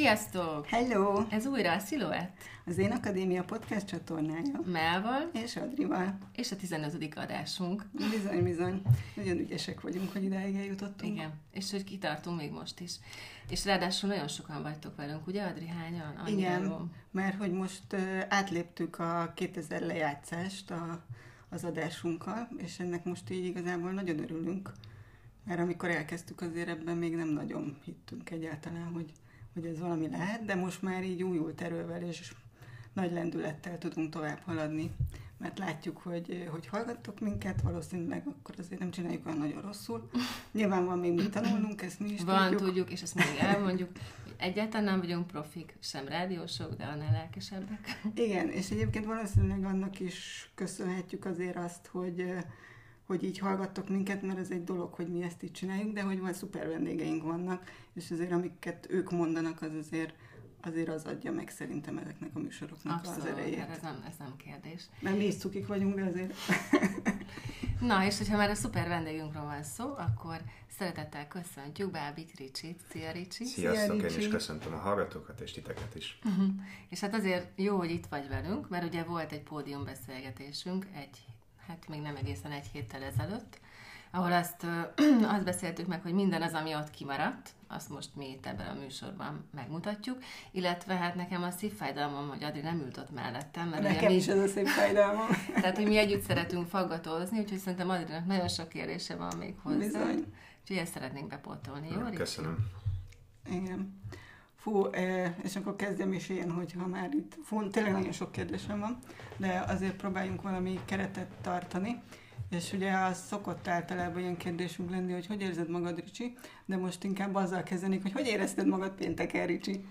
Sziasztok! Hello! Ez újra a Sziluett. Az Én Akadémia podcast csatornája. Melval. És Adrival. És a 15. adásunk. Bizony, bizony. Nagyon ügyesek vagyunk, hogy idáig eljutottunk. Igen. És hogy kitartunk még most is. És ráadásul nagyon sokan vagytok velünk, ugye Adri? Hányan? Igen, mert hogy most átléptük a 2000 lejátszást a, az adásunkkal, és ennek most így igazából nagyon örülünk. Mert amikor elkezdtük, azért ebben még nem nagyon hittünk egyáltalán, hogy hogy ez valami lehet, de most már így újult erővel és nagy lendülettel tudunk tovább haladni, mert látjuk, hogy, hogy hallgattok minket, valószínűleg akkor azért nem csináljuk olyan nagyon rosszul. Nyilván van még mit tanulnunk, ezt mi is van, tudjuk. tudjuk, és ezt még elmondjuk, hogy egyáltalán nem vagyunk profik, sem rádiósok, de annál lelkesebbek. Igen, és egyébként valószínűleg annak is köszönhetjük azért azt, hogy hogy így hallgattok minket, mert ez egy dolog, hogy mi ezt így csináljuk, de hogy van szuper vendégeink vannak, és azért amiket ők mondanak, az azért azért az adja meg szerintem ezeknek a műsoroknak Abszolút, az erejét. Hát ez nem, ez nem kérdés. Mert mi is cukik vagyunk, de azért... Na, és hogyha már a szuper vendégünkről van szó, akkor szeretettel köszöntjük Bábit Ricsit. Szia Ricsi! Sziasztok, Szia, én is köszöntöm a hallgatókat és titeket is. Uh-huh. És hát azért jó, hogy itt vagy velünk, mert ugye volt egy pódiumbeszélgetésünk egy hát még nem egészen egy héttel ezelőtt, ahol azt, azt beszéltük meg, hogy minden az, ami ott kimaradt, azt most mi itt ebben a műsorban megmutatjuk, illetve hát nekem a szívfájdalmam, hogy Adri nem ült ott mellettem. Mert nekem mi, is ez a szívfájdalmam. Tehát, hogy mi együtt szeretünk faggatózni, úgyhogy szerintem Adrinak nagyon sok kérdése van még hozzá. Bizony. Úgyhogy ezt szeretnénk bepótolni, jó? Köszönöm. Igen. Fú, és akkor kezdjem is én, hogyha már itt, fú, tényleg nagyon sok kérdésem van, de azért próbáljunk valami keretet tartani. És ugye az szokott általában ilyen kérdésünk lenni, hogy hogy érzed magad, Ricsi, de most inkább azzal kezdenik, hogy hogy érezted magad pénteken, Ricsi?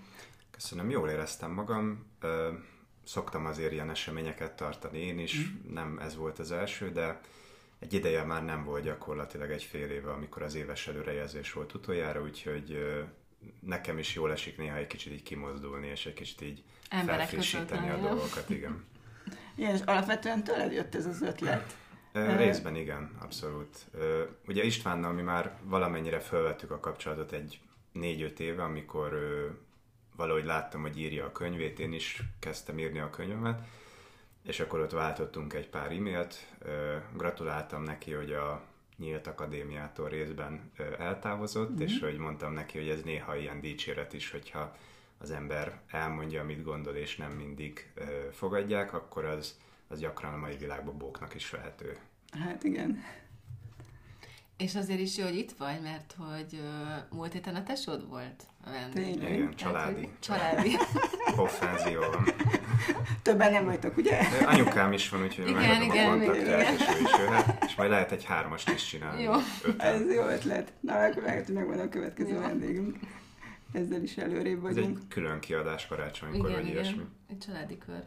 Köszönöm, jól éreztem magam. Szoktam azért ilyen eseményeket tartani én is, mm. nem ez volt az első, de egy ideje már nem volt gyakorlatilag egy fél éve, amikor az éves előrejelzés volt utoljára, úgyhogy nekem is jól esik néha egy kicsit így kimozdulni, és egy kicsit így Emberek felfrissíteni a dolgokat, igen. Igen, és alapvetően tőled jött ez az ötlet. Részben igen, abszolút. Ugye Istvánnal mi már valamennyire felvettük a kapcsolatot egy négy-öt éve, amikor valahogy láttam, hogy írja a könyvét, én is kezdtem írni a könyvemet, és akkor ott váltottunk egy pár e-mailt, gratuláltam neki, hogy a nyílt akadémiától részben eltávozott, mm-hmm. és hogy mondtam neki, hogy ez néha ilyen dicséret is, hogyha az ember elmondja, amit gondol, és nem mindig fogadják, akkor az, az gyakran a mai világban bóknak is vehető. Hát igen. És azért is jó, hogy itt vagy, mert hogy uh, múlt héten a tesód volt a vendég. Igen, családi. Hát, családi. Hoffenzió van. Többen nem vagytok, ugye? De anyukám is van, úgyhogy igen, megadom igen, a kontaktját, és ő is jöhet, és majd lehet egy hármast is csinálni. Jó. Öten. Ez jó ötlet. Na, akkor lehet, hogy megvan a következő jó. vendégünk. Ezzel is előrébb vagyunk. Ez egy külön kiadás karácsonykor, vagy igen. ilyesmi. Egy családi kör.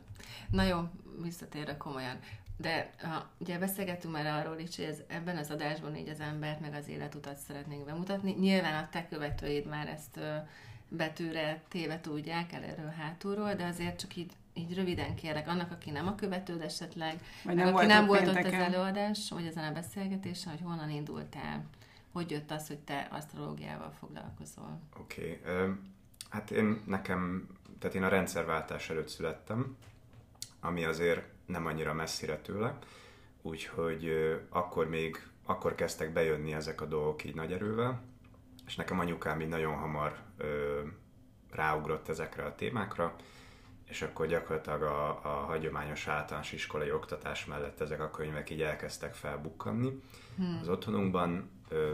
Na jó, visszatérve komolyan. De ha, ugye beszélgettünk már arról is, hogy ez, ebben az adásban így az embert meg az életutat szeretnénk bemutatni. Nyilván a te követőid már ezt ö, betűre téve tudják előről hátulról, de azért csak így, így röviden kérlek, annak, aki nem a követőd esetleg, vagy nem aki nem volt ott az előadás, vagy ezen a beszélgetésen, hogy honnan indultál, hogy jött az, hogy te asztrológiával foglalkozol? Oké, okay. hát én nekem, tehát én a rendszerváltás előtt születtem, ami azért nem annyira messzire tőle, úgyhogy akkor még, akkor kezdtek bejönni ezek a dolgok így nagy erővel, és nekem anyukám így nagyon hamar ö, ráugrott ezekre a témákra, és akkor gyakorlatilag a, a hagyományos általános iskolai oktatás mellett ezek a könyvek így elkezdtek felbukkanni. Hmm. Az otthonunkban ö,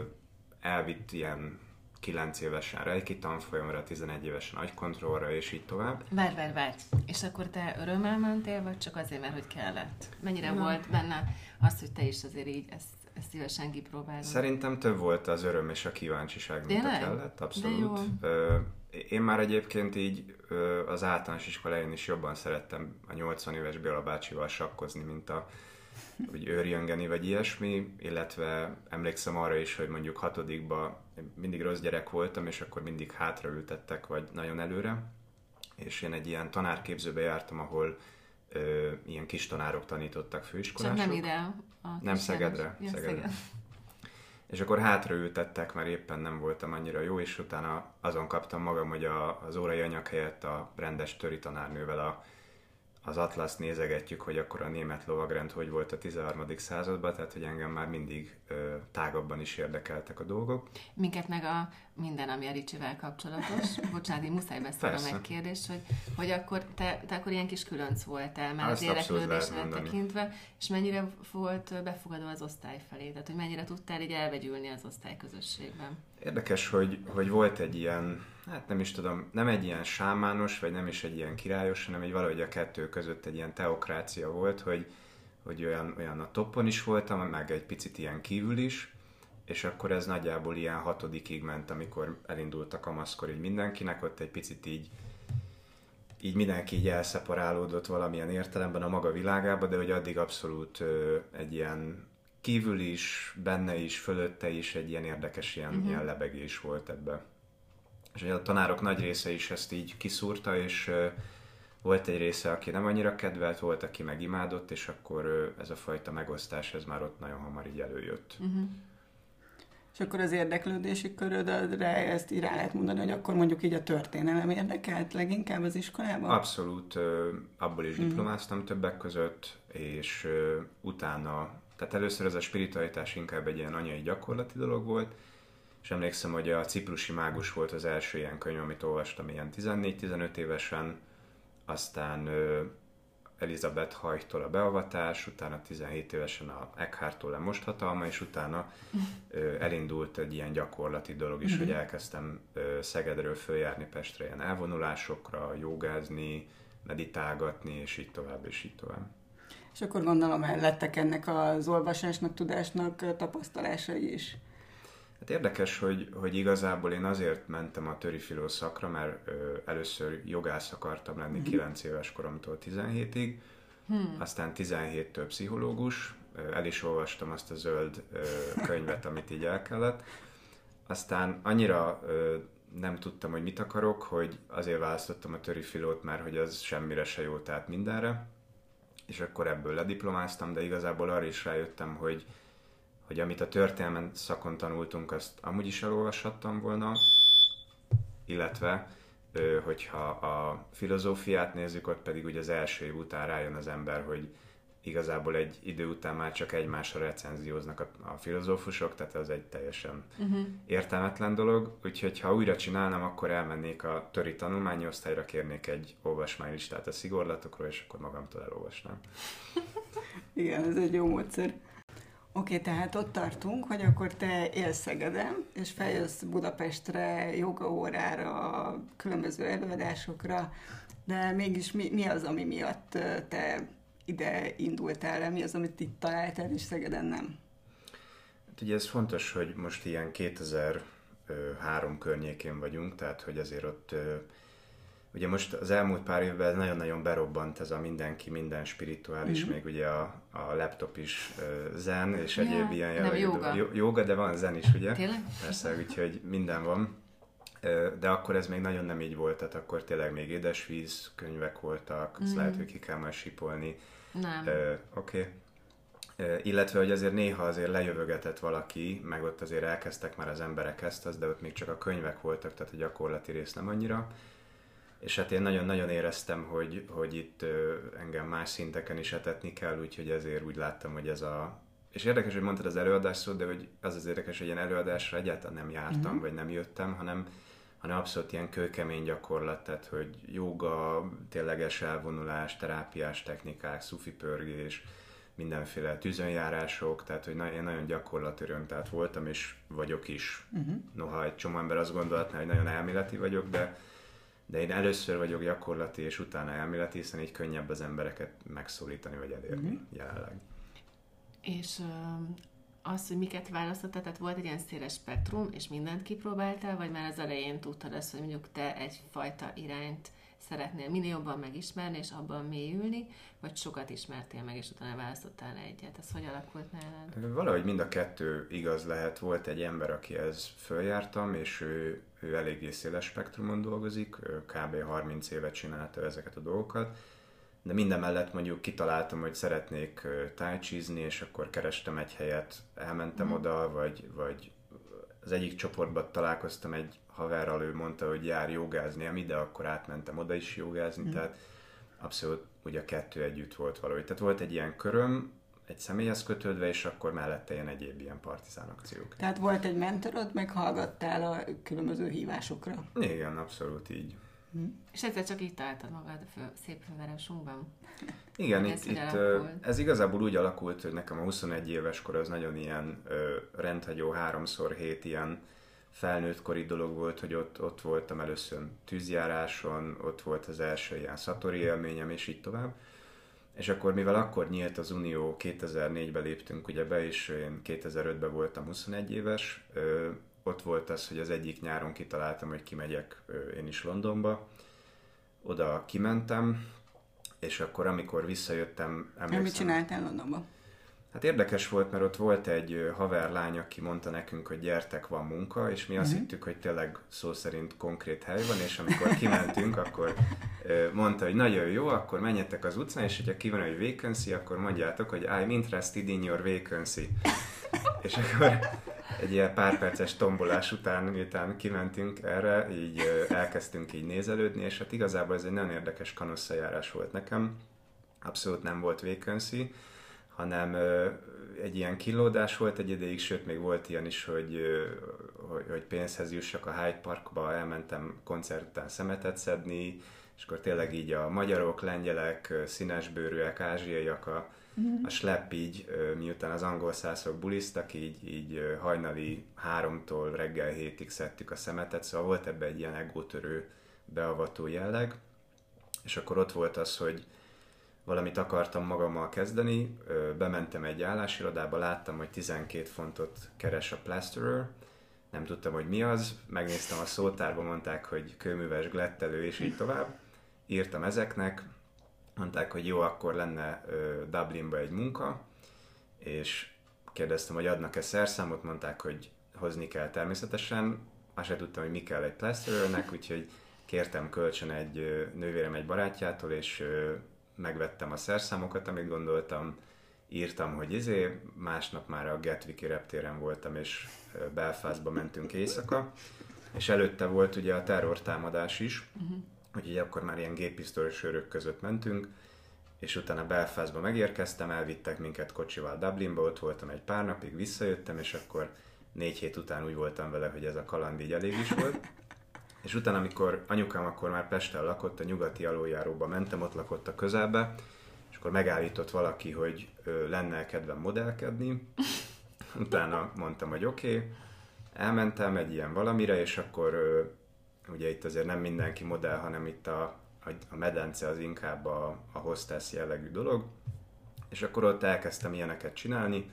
elvitt ilyen 9 évesen rejki tanfolyamra, 11 évesen agykontrollra, és így tovább. Várj, várj, várj. És akkor te örömmel mentél, vagy csak azért, mert hogy kellett? Mennyire no. volt benne az, hogy te is azért így ezt, ezt szívesen kipróbálod? Szerintem több volt az öröm és a kíváncsiság, mint a kellett, abszolút. Én már egyébként így az általános iskoláján is jobban szerettem a 80 éves Béla bácsival sakkozni, mint a úgy őrjöngeni, vagy ilyesmi, illetve emlékszem arra is, hogy mondjuk hatodikba mindig rossz gyerek voltam, és akkor mindig hátraültettek, vagy nagyon előre, és én egy ilyen tanárképzőbe jártam, ahol ö, ilyen kis tanárok tanítottak főiskolások. Csak nem ide. A nem Szegedre. Ja, Szegedre. Szeged. és akkor hátraültettek, mert éppen nem voltam annyira jó, és utána azon kaptam magam, hogy a, az órai anyag helyett a rendes töri tanárnővel a az atlasz nézegetjük, hogy akkor a német lovagrend hogy volt a 13. században, tehát hogy engem már mindig ö, tágabban is érdekeltek a dolgok. Minket meg a minden, ami a Ricsivel kapcsolatos. Bocsánat, én muszáj beszélnem egy kérdést, hogy, hogy akkor te, te akkor ilyen kis különc voltál már Azt az érdeklődésre tekintve, és mennyire volt befogadó az osztály felé, tehát hogy mennyire tudtál így elvegyülni az osztályközösségben? Érdekes, hogy, hogy volt egy ilyen hát nem is tudom, nem egy ilyen sámános, vagy nem is egy ilyen királyos, hanem egy valahogy a kettő között egy ilyen teokrácia volt, hogy, hogy olyan, olyan a toppon is voltam, meg egy picit ilyen kívül is, és akkor ez nagyjából ilyen hatodikig ment, amikor elindult a kamaszkor így mindenkinek, ott egy picit így így mindenki így elszeparálódott valamilyen értelemben a maga világába, de hogy addig abszolút ö, egy ilyen kívül is, benne is, fölötte is egy ilyen érdekes ilyen, uh-huh. ilyen lebegés volt ebbe és a tanárok nagy része is ezt így kiszúrta, és volt egy része, aki nem annyira kedvelt, volt, aki meg imádott, és akkor ez a fajta megosztás, ez már ott nagyon hamar így előjött. Uh-huh. És akkor az érdeklődési körödre ezt így rá lehet mondani, hogy akkor mondjuk így a történelem érdekelt leginkább az iskolában? Abszolút, abból is uh-huh. diplomáztam többek között, és utána, tehát először ez a spiritualitás inkább egy ilyen anyai gyakorlati dolog volt, és emlékszem, hogy a Ciprusi Mágus volt az első ilyen könyv, amit olvastam ilyen 14-15 évesen, aztán Elizabeth Hajtól a beavatás, utána 17 évesen a Eckhart-tól a most hatalma, és utána ö, elindult egy ilyen gyakorlati dolog is, mm-hmm. hogy elkezdtem ö, Szegedről följárni Pestre ilyen elvonulásokra, jogázni, meditálgatni, és így tovább, és így tovább. És akkor gondolom, lettek ennek az olvasásnak, tudásnak tapasztalásai is. Hát érdekes, hogy, hogy igazából én azért mentem a töri szakra, mert ö, először jogász akartam lenni mm-hmm. 9 éves koromtól 17-ig, hmm. aztán 17-től pszichológus, ö, el is olvastam azt a zöld ö, könyvet, amit így el kellett. Aztán annyira ö, nem tudtam, hogy mit akarok, hogy azért választottam a töri filót, mert hogy az semmire se jó, tehát mindenre. És akkor ebből lediplomáztam, de igazából arra is rájöttem, hogy hogy amit a történelmen szakon tanultunk, azt amúgy is elolvashattam volna, illetve hogyha a filozófiát nézzük, ott pedig ugye az első év után rájön az ember, hogy igazából egy idő után már csak egymásra recenzióznak a, a filozófusok, tehát az egy teljesen uh-huh. értelmetlen dolog. Úgyhogy ha újra csinálnám, akkor elmennék a töri tanulmányi osztályra, kérnék egy olvasmánylistát a szigorlatokról, és akkor magamtól elolvasnám. Igen, ez egy jó módszer. Oké, okay, tehát ott tartunk, hogy akkor te élsz Szegeden, és feljössz Budapestre, jogaórára, különböző előadásokra, de mégis mi, mi az, ami miatt te ide indultál el, mi az, amit itt találtál, és Szegeden nem? Hát ugye ez fontos, hogy most ilyen 2003 környékén vagyunk, tehát hogy azért ott Ugye most az elmúlt pár évben nagyon-nagyon berobbant ez a mindenki, minden spirituális, mm-hmm. még ugye a, a laptop is uh, zen, és yeah, egyéb ilyen jellegű. Joga. joga, de van zen is, ugye? Tényleg? Persze, úgyhogy minden van. De akkor ez még nagyon nem így volt, tehát akkor tényleg még édesvíz könyvek voltak, mm. lehet, hogy ki kell majd sipolni. Nem. Uh, Oké. Okay. Illetve, hogy azért néha azért lejövögetett valaki, meg ott azért elkezdtek már az emberek ezt, az, de ott még csak a könyvek voltak, tehát a gyakorlati rész nem annyira és hát én nagyon-nagyon éreztem, hogy, hogy itt engem más szinteken is etetni kell, úgyhogy ezért úgy láttam, hogy ez a... És érdekes, hogy mondtad az előadás szót, de hogy az az érdekes, hogy ilyen előadásra egyáltalán nem jártam, mm-hmm. vagy nem jöttem, hanem, hanem abszolút ilyen kőkemény gyakorlat, tehát hogy joga, tényleges elvonulás, terápiás technikák, szufipörgés, mindenféle tűzönjárások, tehát hogy én nagyon gyakorlatöröm, tehát voltam és vagyok is. Uh-huh. Noha egy csomó ember azt gondolhatná, hogy nagyon elméleti vagyok, de de én először vagyok gyakorlati és utána elméleti, hiszen így könnyebb az embereket megszólítani vagy elérni mm-hmm. jelenleg. És az, hogy miket választottál, tehát volt egy ilyen széles spektrum, és mindent kipróbáltál, vagy már az elején tudtad azt, hogy mondjuk te egyfajta irányt szeretnél minél jobban megismerni, és abban mélyülni, vagy sokat ismertél meg, és utána választottál egyet. Ez hogy alakult nálad? Valahogy mind a kettő igaz lehet. Volt egy ember, akihez följártam, és ő, ő eléggé széles spektrumon dolgozik, ő kb. 30 évet csinálta ezeket a dolgokat, de minden mellett mondjuk kitaláltam, hogy szeretnék tájcsízni, és akkor kerestem egy helyet, elmentem mm. oda, vagy, vagy az egyik csoportban találkoztam egy haverral, ő mondta, hogy jár jogázni, ami ide, akkor átmentem oda is jogázni, mm. tehát abszolút ugye a kettő együtt volt valahogy. Tehát volt egy ilyen köröm, egy személyhez kötődve, és akkor mellette ilyen egyéb ilyen partizán akciók. Tehát volt egy mentorod, meg hallgattál a különböző hívásokra. Igen, abszolút így. Hm. És ezzel csak itt találtad magad a szép fővárosunkban? Igen, itt, itt ez igazából úgy alakult, hogy nekem a 21 éves kor az nagyon ilyen ö, rendhagyó, háromszor hét ilyen felnőttkori dolog volt, hogy ott, ott voltam először tűzjáráson, ott volt az első ilyen szatori élményem, és így tovább. És akkor, mivel akkor nyílt az Unió, 2004-ben léptünk ugye be, és én 2005-ben voltam 21 éves, ö, ott volt az, hogy az egyik nyáron kitaláltam, hogy kimegyek én is Londonba. Oda kimentem, és akkor amikor visszajöttem, emlékszem... Mit csináltál Londonban? Hát érdekes volt, mert ott volt egy haverlány, aki mondta nekünk, hogy gyertek, van munka, és mi azt uh-huh. hittük, hogy tényleg szó szerint konkrét hely van, és amikor kimentünk, akkor mondta, hogy nagyon jó, akkor menjetek az utcán, és hogyha ki van egy vacancy, akkor mondjátok, hogy I'm interested in your vacancy. és akkor egy ilyen pár perces tombolás után, miután kimentünk erre, így elkezdtünk így nézelődni, és hát igazából ez egy nagyon érdekes kanosszajárás volt nekem. Abszolút nem volt vacancy, hanem egy ilyen kilódás volt egy ideig, sőt még volt ilyen is, hogy, hogy pénzhez jussak a Hyde Parkba, elmentem koncert után szemetet szedni, és akkor tényleg így a magyarok, lengyelek, színesbőrűek, ázsiaiak, a, mm. a slepp így, miután az angol szászok bulisztak, így, így hajnali háromtól reggel hétig szedtük a szemetet, szóval volt ebbe egy ilyen egótörő beavató jelleg, és akkor ott volt az, hogy valamit akartam magammal kezdeni, bementem egy állásirodába, láttam, hogy 12 fontot keres a plasterer, nem tudtam, hogy mi az, megnéztem a szótárba, mondták, hogy kőműves, glettelő, és így tovább. Írtam ezeknek, mondták, hogy jó, akkor lenne Dublinba egy munka, és kérdeztem, hogy adnak-e szerszámot, mondták, hogy hozni kell természetesen, azt sem tudtam, hogy mi kell egy plasterernek, úgyhogy kértem kölcsön egy nővérem egy barátjától, és megvettem a szerszámokat, amit gondoltam, írtam, hogy izé, másnap már a Gatwicki reptéren voltam, és Belfastba mentünk éjszaka, és előtte volt ugye a terrortámadás is, uh-huh. Úgyhogy akkor már ilyen gépisztolyos őrök között mentünk, és utána Belfastba megérkeztem, elvittek minket kocsival Dublinba, ott voltam egy pár napig, visszajöttem, és akkor négy hét után úgy voltam vele, hogy ez a kaland így elég is volt. És utána, amikor anyukám akkor már Pesten lakott, a nyugati aluljáróba mentem, ott lakott a közelbe, és akkor megállított valaki, hogy ö, lenne kedvem modellkedni. Utána mondtam, hogy oké, okay. elmentem egy ilyen valamire, és akkor ö, ugye itt azért nem mindenki modell, hanem itt a, a, a medence az inkább a, a hostess jellegű dolog. És akkor ott elkezdtem ilyeneket csinálni,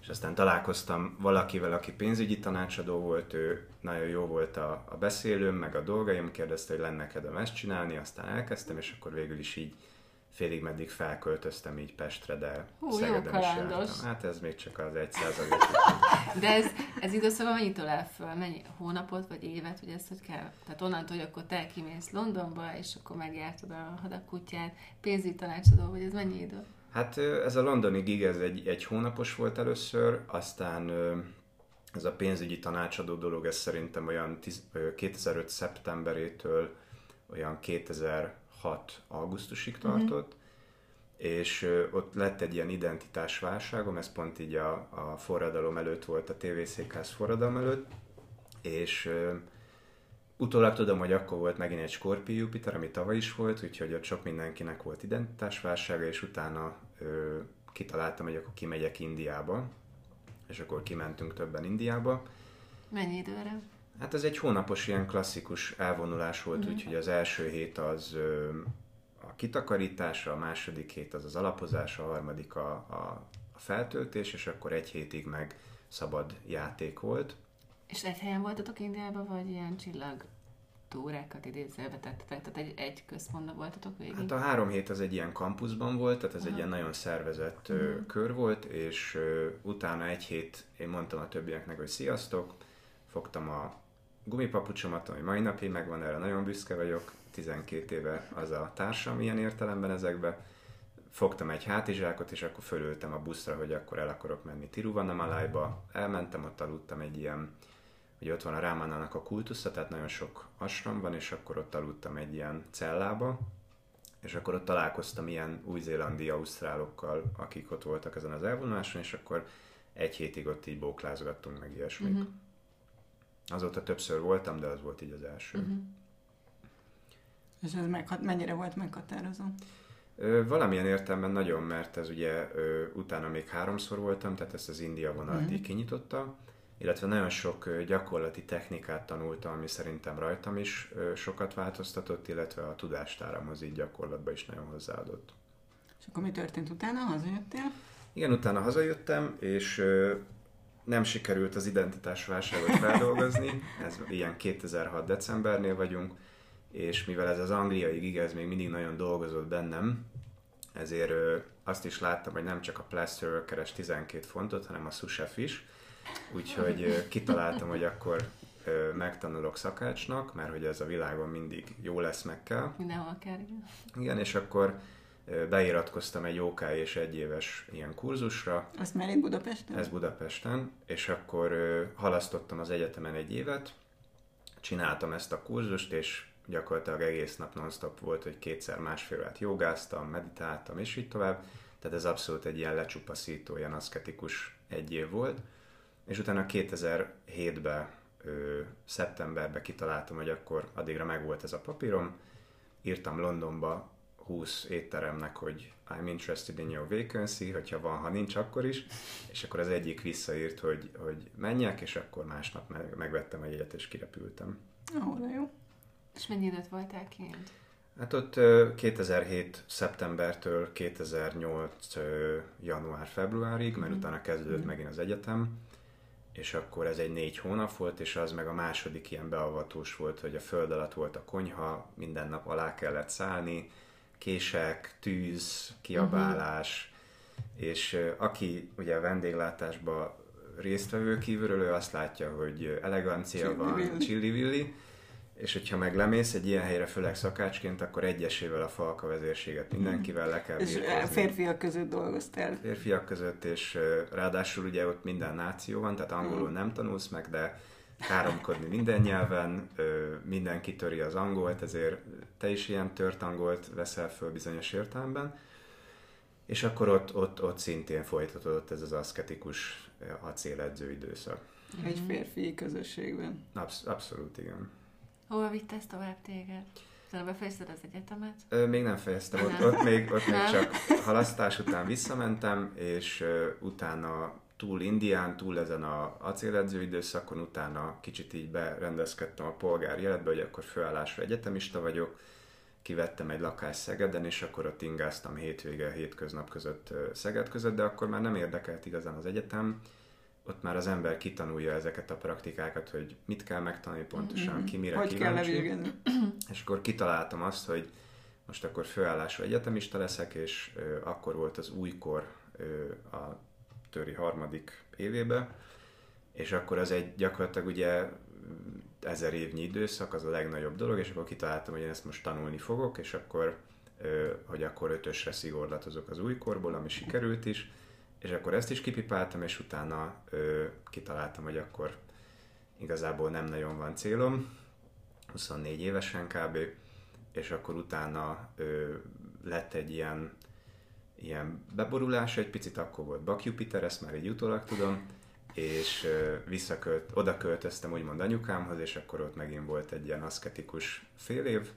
és aztán találkoztam valakivel, aki pénzügyi tanácsadó volt, ő nagyon jó volt a, a beszélőm, meg a dolgaim, kérdezte, hogy lenne kedvem ezt csinálni, aztán elkezdtem, és akkor végül is így félig meddig felköltöztem így Pestre, de Hú, Szegeden jó is jártam. Hát ez még csak az egy százalék. de ez, ez időszakban mennyit el föl? Mennyi hónapot vagy évet, hogy ezt hogy kell? Tehát onnantól, hogy akkor te kimész Londonba, és akkor megjártad a hadakutyát, pénzügyi tanácsadó, vagy ez mennyi idő? Hát ez a londoni gig, ez egy, egy hónapos volt először, aztán ez a pénzügyi tanácsadó dolog, ez szerintem olyan 2005. szeptemberétől olyan 2006. augusztusig mhm. tartott, mm-hmm. és ott lett egy ilyen identitásválságom, ez pont így a, a forradalom előtt volt, a tévészékház forradalom előtt, és Utólag tudom, hogy akkor volt megint egy Scorpio Jupiter, ami tavaly is volt, úgyhogy ott sok mindenkinek volt identitásválsága, és utána ö, kitaláltam, hogy akkor kimegyek Indiába, és akkor kimentünk többen Indiába. Mennyi időre? Hát ez egy hónapos ilyen klasszikus elvonulás volt, mm-hmm. úgyhogy az első hét az a kitakarítása, a második hét az az alapozás, a harmadik a, a, a feltöltés, és akkor egy hétig meg szabad játék volt. És egy helyen voltatok Indiában, vagy ilyen csillag túrákat idézőbe tettetek, tehát egy, egy központban voltatok végig? Hát a három hét az egy ilyen kampuszban volt, tehát ez Aha. egy ilyen nagyon szervezett uh-huh. kör volt, és uh, utána egy hét én mondtam a többieknek, hogy sziasztok, fogtam a gumipapucsomat, ami mai napig megvan, erre nagyon büszke vagyok, 12 éve az a társam ilyen értelemben ezekbe. Fogtam egy hátizsákot, és akkor fölültem a buszra, hogy akkor el akarok menni Tiruvanamalajba. Elmentem, ott aludtam egy ilyen, hogy ott van a Rámánának a kultusza, tehát nagyon sok asram van, és akkor ott aludtam egy ilyen cellába, és akkor ott találkoztam ilyen új-zélandi ausztrálokkal, akik ott voltak ezen az elvonuláson, és akkor egy hétig ott így bóklázgattunk meg ilyesmit. Uh-huh. Azóta többször voltam, de az volt így az első. Uh-huh. És ez meghat- mennyire volt meghatározó? Ö, valamilyen értelemben nagyon, mert ez ugye ö, utána még háromszor voltam, tehát ezt az India vonalat uh-huh. így kinyitotta, illetve nagyon sok ö, gyakorlati technikát tanultam, ami szerintem rajtam is ö, sokat változtatott, illetve a tudástáramhoz így gyakorlatban is nagyon hozzáadott. És akkor mi történt utána? Hazajöttél? Igen, utána hazajöttem, és ö, nem sikerült az identitásválságot feldolgozni, ez ilyen 2006 decembernél vagyunk, és mivel ez az angliai gig, ez még mindig nagyon dolgozott bennem, ezért ö, azt is láttam, hogy nem csak a plasterer keres 12 fontot, hanem a sushef is, úgyhogy ö, kitaláltam, hogy akkor ö, megtanulok szakácsnak, mert hogy ez a világon mindig jó lesz, meg kell. Mindenhol kell, igen. Igen, és akkor beiratkoztam egy OK és egyéves ilyen kurzusra, Azt már itt Budapesten? ez Budapesten, és akkor halasztottam az egyetemen egy évet, csináltam ezt a kurzust, és gyakorlatilag egész nap non-stop volt, hogy kétszer másfél órát jogáztam, meditáltam, és így tovább. Tehát ez abszolút egy ilyen lecsupaszító, ilyen aszketikus egy év volt. És utána 2007-ben, ö, szeptemberben kitaláltam, hogy akkor addigra megvolt ez a papírom. Írtam Londonba 20 étteremnek, hogy I'm interested in your vacancy, hogyha van, ha nincs, akkor is. És akkor az egyik visszaírt, hogy, hogy menjek, és akkor másnap meg, megvettem egy jegyet, és kirepültem. Ó, de jó. És mennyi időt voltál kint? Hát ott ö, 2007. szeptembertől 2008. ö, január-februárig, mert Mhm. utána kezdődött megint az egyetem, és akkor ez egy négy hónap volt, és az meg a második ilyen beavatós volt, hogy a föld alatt volt a konyha, minden nap alá kellett szállni, kések, tűz, kiabálás, és ö, aki ugye a vendéglátásban résztvevő kívülről, ő azt látja, hogy elegancia van, Csillivilli. és hogyha meg lemész egy ilyen helyre, főleg szakácsként, akkor egyesével a falka vezérséget mindenkivel le kell És a birkózni. férfiak között dolgoztál. Férfiak között, és ráadásul ugye ott minden náció van, tehát angolul nem tanulsz meg, de káromkodni minden nyelven, mindenki töri az angolt, ezért te is ilyen tört angolt veszel föl bizonyos értelemben. És akkor ott, ott, ott szintén folytatódott ez az aszketikus acéledző időszak. Egy férfi közösségben. Absz- abszolút igen. Hova vitte ez tovább téged? Utána befejezted az egyetemet? Ö, még nem fejeztem, ott, ott, még, ott még Nem. csak halasztás után visszamentem, és ö, utána túl Indián, túl ezen a acéledző időszakon, utána kicsit így berendezkedtem a polgári életbe, hogy akkor főállású egyetemista vagyok, kivettem egy lakást Szegeden, és akkor ott ingáztam hétvége, hétköznap között Szeged között, de akkor már nem érdekelt igazán az egyetem, ott már az ember kitanulja ezeket a praktikákat, hogy mit kell megtanulni pontosan, ki mire Hogy kell kíváncsi. levégeni? És akkor kitaláltam azt, hogy most akkor főállású egyetemista leszek, és ö, akkor volt az újkor ö, a töri harmadik évébe, és akkor az egy gyakorlatilag ugye ezer évnyi időszak, az a legnagyobb dolog, és akkor kitaláltam, hogy én ezt most tanulni fogok, és akkor, hogy akkor ötösre szigorlatozok az újkorból, ami sikerült is, és akkor ezt is kipipáltam, és utána kitaláltam, hogy akkor igazából nem nagyon van célom, 24 évesen kb. És akkor utána ö, lett egy ilyen, ilyen beborulás, egy picit akkor volt Bak Jupiter, ezt már így utólag tudom, és visszakölt, oda költöztem úgymond anyukámhoz, és akkor ott megint volt egy ilyen aszketikus fél év.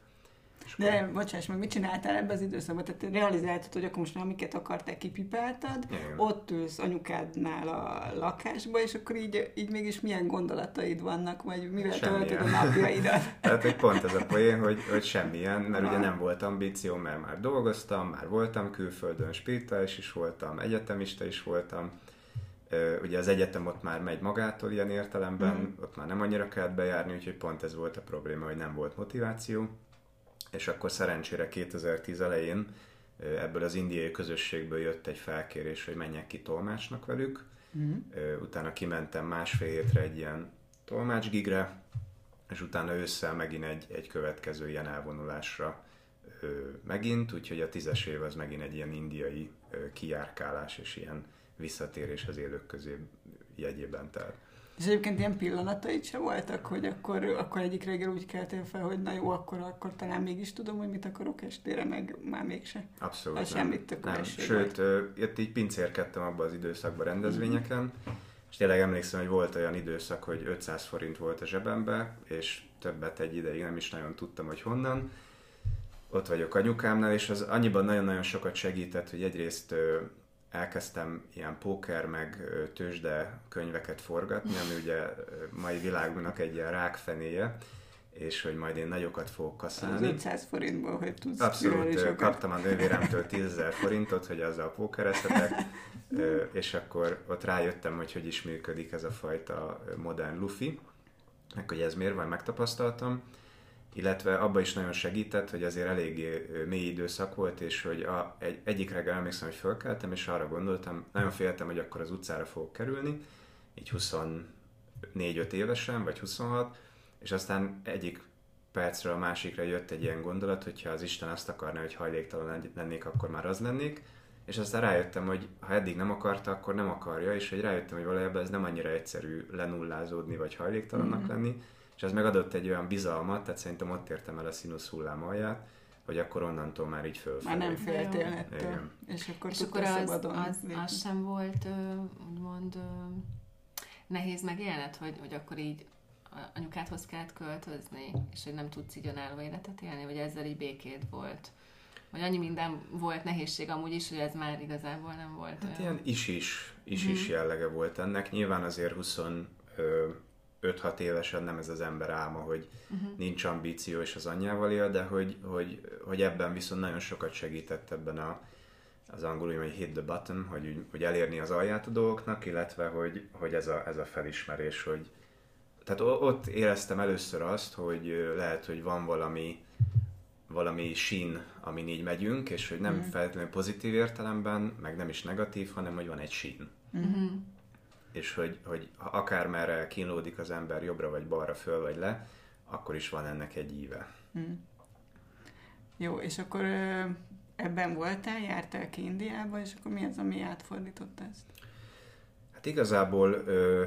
De, bocsáss meg, mit csináltál ebben az időszakban? Tehát realizáltad, hogy akkor most amiket akartál, kipipáltad, Igen. ott ülsz anyukádnál a lakásba, és akkor így, így mégis milyen gondolataid vannak, vagy mivel töltöd a napjaidat? Tehát, hogy pont ez a poén, hogy, hogy semmilyen, mert ugye nem volt ambíció, mert már dolgoztam, már voltam külföldön, spirituális is voltam, egyetemista is voltam. Ugye az egyetem ott már megy magától ilyen értelemben, Mhm. ott már nem annyira kellett bejárni, úgyhogy pont ez volt a probléma, hogy nem volt motiváció. És akkor szerencsére 2010 elején ebből az indiai közösségből jött egy felkérés, hogy menjek ki tolmácsnak velük. Ö, Utána kimentem másfél hétre egy ilyen tolmácsgigre, és utána ősszel megint egy, egy következő ilyen elvonulásra ö, megint, úgyhogy a tízes év az megint egy ilyen indiai ö, kijárkálás és ilyen visszatérés az élők közé jegyében telt. És egyébként ilyen pillanatait se voltak, hogy akkor, akkor egyik reggel úgy keltél fel, hogy na jó, akkor, akkor talán mégis tudom, hogy mit akarok estére, meg már mégse. Abszolút Az nem. semmit tök nem. Sőt, ö, itt így pincérkedtem abban az időszakban rendezvényeken, és tényleg emlékszem, hogy volt olyan időszak, hogy 500 forint volt a zsebembe, és többet egy ideig nem is nagyon tudtam, hogy honnan. Ott vagyok anyukámnál, és az annyiban nagyon-nagyon sokat segített, hogy egyrészt elkezdtem ilyen póker meg tőzsde könyveket forgatni, ami ugye mai világunknak egy ilyen rákfenéje, és hogy majd én nagyokat fogok Az kaszálni. 500 forintból, hogy tudsz Abszolút, kaptam a nővéremtől 10 000 forintot, hogy azzal pókerezhetek, és akkor ott rájöttem, hogy hogy is működik ez a fajta modern lufi, meg hogy ez miért van, megtapasztaltam, illetve abba is nagyon segített, hogy azért eléggé ö, mély időszak volt, és hogy a, egy, egyik reggel emlékszem, hogy fölkeltem, és arra gondoltam, nagyon féltem, hogy akkor az utcára fogok kerülni, így 24-5 évesen, vagy 26, és aztán egyik percről a másikra jött egy ilyen gondolat, hogyha az Isten azt akarná, hogy hajléktalan lennék, akkor már az lennék, és aztán rájöttem, hogy ha eddig nem akarta, akkor nem akarja, és hogy rájöttem, hogy valójában ez nem annyira egyszerű lenullázódni, vagy hajléktalannak Mhm. lenni, és ez megadott egy olyan bizalmat, tehát szerintem ott értem el a színusz hullám alját, hogy akkor onnantól már így fölfelé. Már nem féltél ettől. És akkor És akkor az, az, az sem volt, úgymond, nehéz megélned, hogy, hogy akkor így anyukádhoz kellett költözni, és hogy nem tudsz így önálló életet élni, vagy ezzel így békéd volt. Vagy annyi minden volt nehézség amúgy is, hogy ez már igazából nem volt Hát olyan. ilyen is-is, is-is Mhm. jellege volt ennek. Nyilván azért 25-6 évesen nem ez az ember álma, hogy Uh-huh. nincs ambíció és az anyjával él, de hogy, hogy, hogy ebben viszont nagyon sokat segített ebben a, az angolul, hogy hit the button, hogy, hogy elérni az alját a dolgoknak, illetve hogy, hogy ez, a, ez a felismerés, hogy tehát ott éreztem először azt, hogy lehet, hogy van valami valami sín, amin így megyünk, és hogy nem Mhm. feltétlenül pozitív értelemben, meg nem is negatív, hanem hogy van egy sín. Uh-huh. És hogy, hogy ha akármerre kínlódik az ember jobbra vagy balra, föl vagy le, akkor is van ennek egy íve. Mm. Jó, és akkor ebben voltál, jártál ki Indiába, és akkor mi az, ami átfordította ezt? Hát igazából, ö,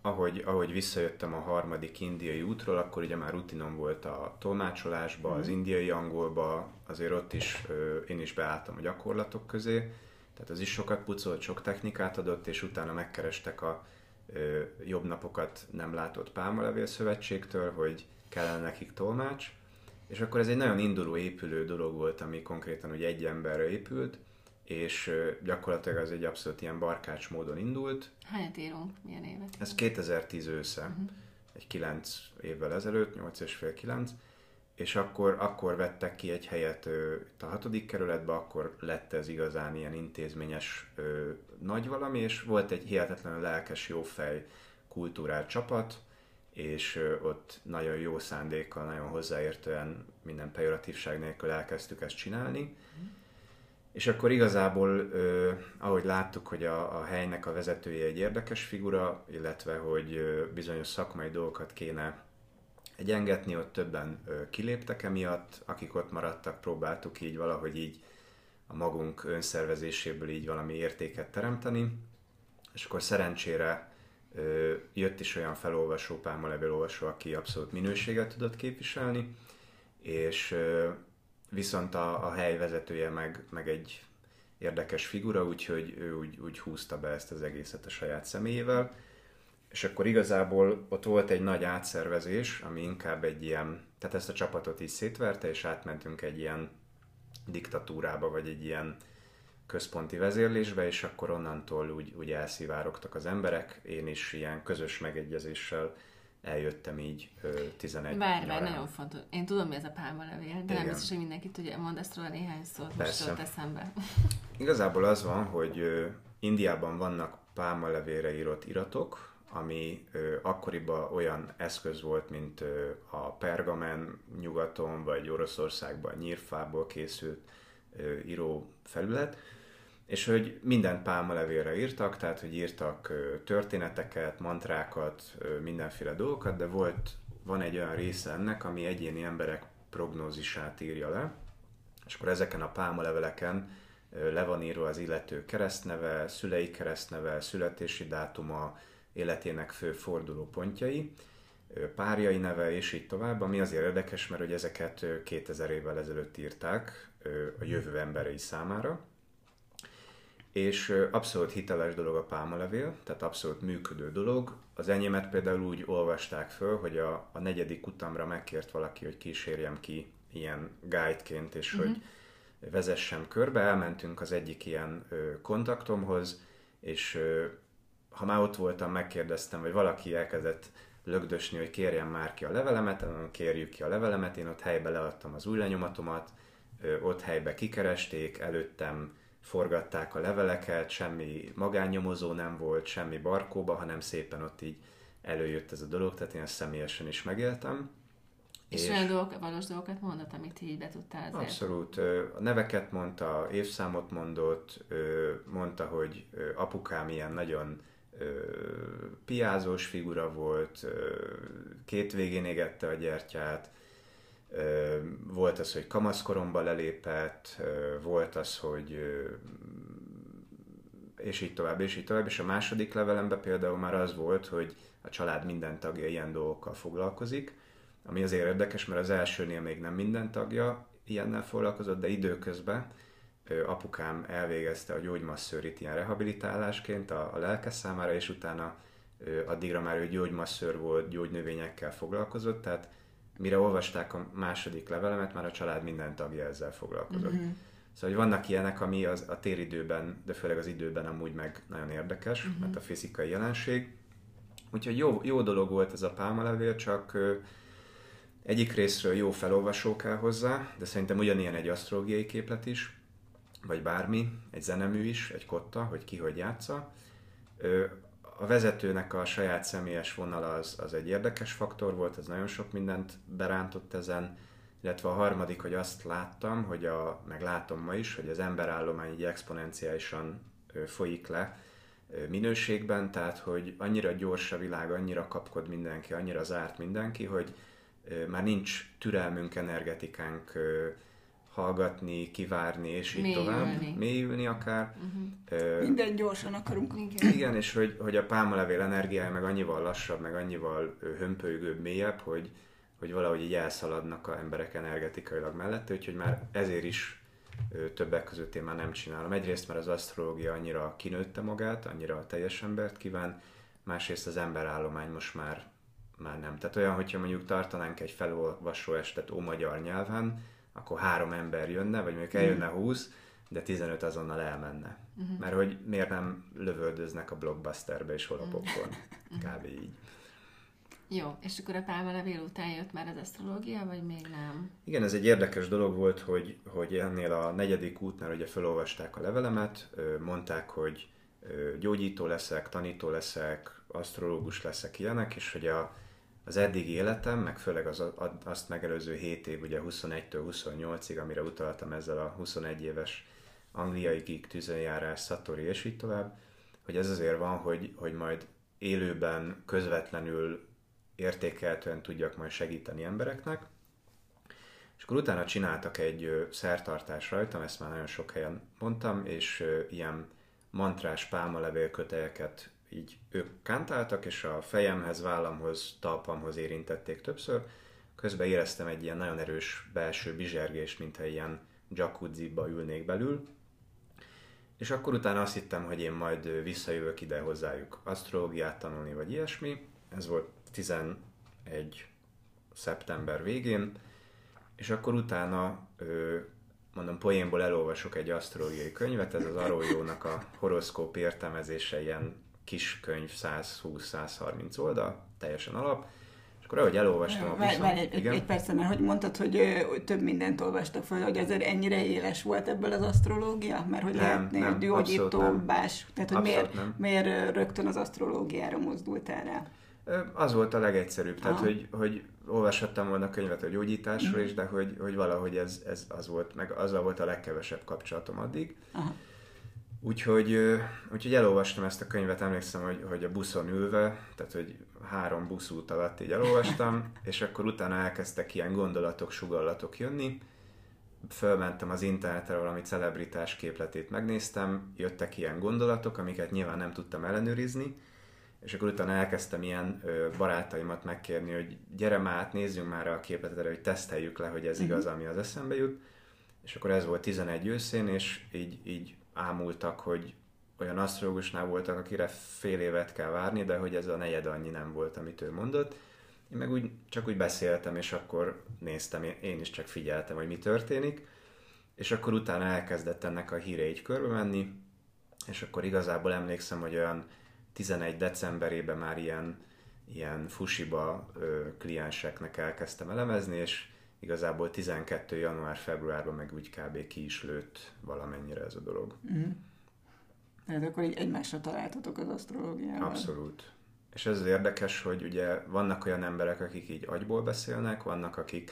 ahogy, ahogy visszajöttem a harmadik indiai útról, akkor ugye már rutinom volt a tolmácsolásba, az indiai angolba, azért ott is ö, én is beálltam a gyakorlatok közé, tehát az is sokat pucolt, sok technikát adott, és utána megkerestek a ö, jobb napokat nem látott Pálmalevél Szövetségtől, hogy kellene nekik tolmács, és akkor ez egy nagyon induló, épülő dolog volt, ami konkrétan ugye egy emberre épült, és gyakorlatilag az egy abszolút ilyen barkács módon indult, Hányat írunk? Milyen évet? ez 2010 ősze, Mhm. egy 9 évvel ezelőtt, 8 és fél 9, és akkor, akkor vettek ki egy helyet ö, itt a hatodik kerületbe, akkor lett ez igazán ilyen intézményes ö, nagy valami, és volt egy hihetetlenül lelkes, jófej, kultúrált csapat, és ö, ott nagyon jó szándékkal, nagyon hozzáértően, minden pejoratívság nélkül elkezdtük ezt csinálni. És akkor igazából, ö, ahogy láttuk, hogy a, a helynek a vezetője egy érdekes figura, illetve hogy ö, bizonyos szakmai dolgokat kéne egyengetni, ott többen kiléptek emiatt, akik ott maradtak, próbáltuk így valahogy így a magunk önszervezéséből így valami értéket teremteni, és akkor szerencsére jött is olyan felolvasó, pálmalevél olvasó, aki abszolút minőséget tudott képviselni, és viszont a, a hely vezetője meg, meg egy érdekes figura, úgyhogy ő úgy, úgy húzta be ezt az egészet a saját személyével, és akkor igazából ott volt egy nagy átszervezés, ami inkább egy ilyen, tehát ezt a csapatot is szétverte, és átmentünk egy ilyen diktatúrába, vagy egy ilyen központi vezérlésbe, és akkor onnantól úgy, úgy elszivárogtak az emberek. Én is ilyen közös megegyezéssel eljöttem így ö, 11 Várj, várj, nyarán. nagyon fontos. Én tudom, mi ez a pálmalevél, de nem Igen. biztos, hogy mindenki tudja. Mondasz róla néhány szót, most Persze. jutott eszembe. Igazából az van, hogy ö, Indiában vannak pálmalevélre írott iratok, ami ö, akkoriban olyan eszköz volt, mint ö, a pergamen nyugaton, vagy Oroszországban nyírfából készült ö, író felület, és hogy minden pálmalevélre írtak, tehát hogy írtak ö, történeteket, mantrákat, ö, mindenféle dolgokat, de volt van egy olyan része ennek, ami egyéni emberek prognózisát írja le, és akkor ezeken a pálmaleveleken le van írva az illető keresztneve, szülei keresztneve, születési dátuma, életének fő fordulópontjai, párjai neve, és így tovább, ami azért érdekes, mert hogy ezeket 2000 évvel ezelőtt írták a jövő emberei számára, és abszolút hiteles dolog a pálmalevél, tehát abszolút működő dolog. Az enyémet például úgy olvasták föl, hogy a, a negyedik utamra megkért valaki, hogy kísérjem ki ilyen guideként, és uh-huh. hogy vezessem körbe. Elmentünk az egyik ilyen ö, kontaktomhoz, és ö, ha már ott voltam, megkérdeztem, vagy valaki elkezdett lögdösni, hogy kérjem már ki a levelemet, kérjük ki a levelemet, én ott helybe leadtam az új lenyomatomat, ott helybe kikeresték, előttem forgatták a leveleket, semmi magánnyomozó nem volt, semmi barkóba, hanem szépen ott így előjött ez a dolog, tehát én ezt személyesen is megéltem. És, és olyan dolgok, valós dolgokat mondott, amit így be tudtál azért? Abszolút. A neveket mondta, évszámot mondott, mondta, hogy apukám ilyen nagyon piázós figura volt, két végén égette a gyertyát, volt az, hogy kamaszkoromba lelépett, volt az, hogy és így tovább, és így tovább. És a második levelemben például már az volt, hogy a család minden tagja ilyen dolgokkal foglalkozik, ami azért érdekes, mert az elsőnél még nem minden tagja ilyennel foglalkozott, de időközben apukám elvégezte a gyógymasszőrit ilyen rehabilitálásként a, a lelke számára, és utána addigra már ő gyógymasszőr volt, gyógynövényekkel foglalkozott, tehát mire olvasták a második levelemet, már a család minden tagja ezzel foglalkozott. Uh-huh. Szóval, hogy vannak ilyenek, ami az, a téridőben, de főleg az időben amúgy meg nagyon érdekes, uh-huh. mert a fizikai jelenség. Úgyhogy jó, jó dolog volt ez a pálmalevél, csak ö, egyik részről jó felolvasó kell hozzá, de szerintem ugyanilyen egy asztrológiai képlet is, vagy bármi, egy zenemű is, egy kotta, hogy ki hogy játsza. A vezetőnek a saját személyes vonala az, az egy érdekes faktor volt, ez nagyon sok mindent berántott ezen, illetve a harmadik, hogy azt láttam, hogy a, meg látom ma is, hogy az emberállomány így exponenciálisan folyik le minőségben, tehát hogy annyira gyors a világ, annyira kapkod mindenki, annyira zárt mindenki, hogy már nincs türelmünk, energetikánk hallgatni, kivárni, és így mélyülni. tovább. Mélyülni akár. Uh-huh. Minden gyorsan akarunk. Igen, Igen és hogy, hogy a pálmalevél energiája meg annyival lassabb, meg annyival hömpölygőbb, mélyebb, hogy, hogy valahogy így elszaladnak a emberek energetikailag mellette, úgyhogy már ezért is többek között én már nem csinálom. Egyrészt, mert az asztrológia annyira kinőtte magát, annyira a teljes embert kíván, másrészt az emberállomány most már, már nem. Tehát olyan, hogyha mondjuk tartanánk egy felolvasó estet ó magyar nyelven, akkor három ember jönne, vagy mondjuk eljönne húsz, de 15 azonnal elmenne. Uh-huh. Mert hogy miért nem lövöldöznek a blockbusterbe és hol a popcorn. Kb. így. Jó, és akkor a pálmalevél után jött már az asztrológia, vagy még nem? Igen, ez egy érdekes dolog volt, hogy, hogy ennél a negyedik útnál ugye felolvasták a levelemet, mondták, hogy gyógyító leszek, tanító leszek, asztrológus leszek ilyenek, és hogy a, az eddigi életem, meg főleg az, azt megelőző 7 év, ugye 21-től 28-ig, amire utaltam ezzel a 21 éves angliai geek tűzönjárás, Satori és így tovább, hogy ez azért van, hogy, hogy majd élőben közvetlenül értékeltően tudjak majd segíteni embereknek. És akkor utána csináltak egy szertartás rajtam, ezt már nagyon sok helyen mondtam, és ilyen mantrás pálmalevél kötelyeket így ők kántáltak, és a fejemhez, vállamhoz, talpamhoz érintették többször. Közben éreztem egy ilyen nagyon erős belső bizsergést, mintha ilyen jacuzziba ülnék belül. És akkor utána azt hittem, hogy én majd visszajövök ide hozzájuk asztrológiát tanulni, vagy ilyesmi. Ez volt 11 szeptember végén, és akkor utána mondom, poénból elolvasok egy asztrológiai könyvet, ez az Arójónak a horoszkóp értelmezése ilyen kis könyv, 120-130 oldal, teljesen alap, és akkor ahogy elolvastam a viszont... Várj, egy, egy perc, mert hogy mondtad, hogy ö, több mindent olvastak fel, hogy ezért ennyire éles volt ebből az asztrológia? Mert hogy nem, lehetné nem, gyógyító, bás, tehát hogy miért, nem. miért rögtön az asztrológiára mozdultál rá? Az volt a legegyszerűbb, tehát hogy, hogy olvashattam volna könyvet a gyógyításról mm. is, de hogy, hogy valahogy ez, ez az volt, meg azzal volt a legkevesebb kapcsolatom addig. Aha Úgyhogy, úgyhogy elolvastam ezt a könyvet, emlékszem, hogy, hogy a buszon ülve, tehát hogy három buszút alatt így elolvastam, és akkor utána elkezdtek ilyen gondolatok, sugallatok jönni, fölmentem az internetre, valami celebritás képletét megnéztem, jöttek ilyen gondolatok, amiket nyilván nem tudtam ellenőrizni, és akkor utána elkezdtem ilyen ö, barátaimat megkérni, hogy gyere már át, nézzünk már a képletet, hogy teszteljük le, hogy ez uh-huh. igaz, ami az eszembe jut. És akkor ez volt 11 őszén, és így, így ámultak, hogy olyan asztrológusnál voltak, akire fél évet kell várni, de hogy ez a negyed annyi nem volt, amit ő mondott. Én meg úgy, csak úgy beszéltem, és akkor néztem, én is csak figyeltem, hogy mi történik, és akkor utána elkezdett ennek a híre így körbe menni, és akkor igazából emlékszem, hogy olyan 11 decemberében már ilyen, ilyen fusiba ö, klienseknek elkezdtem elemezni, és igazából 12. január-februárban meg úgy kb. ki is lőtt valamennyire ez a dolog. Mm. Tehát akkor így egymásra találtatok az asztrológiával. Abszolút. És ez az érdekes, hogy ugye vannak olyan emberek, akik így agyból beszélnek, vannak, akik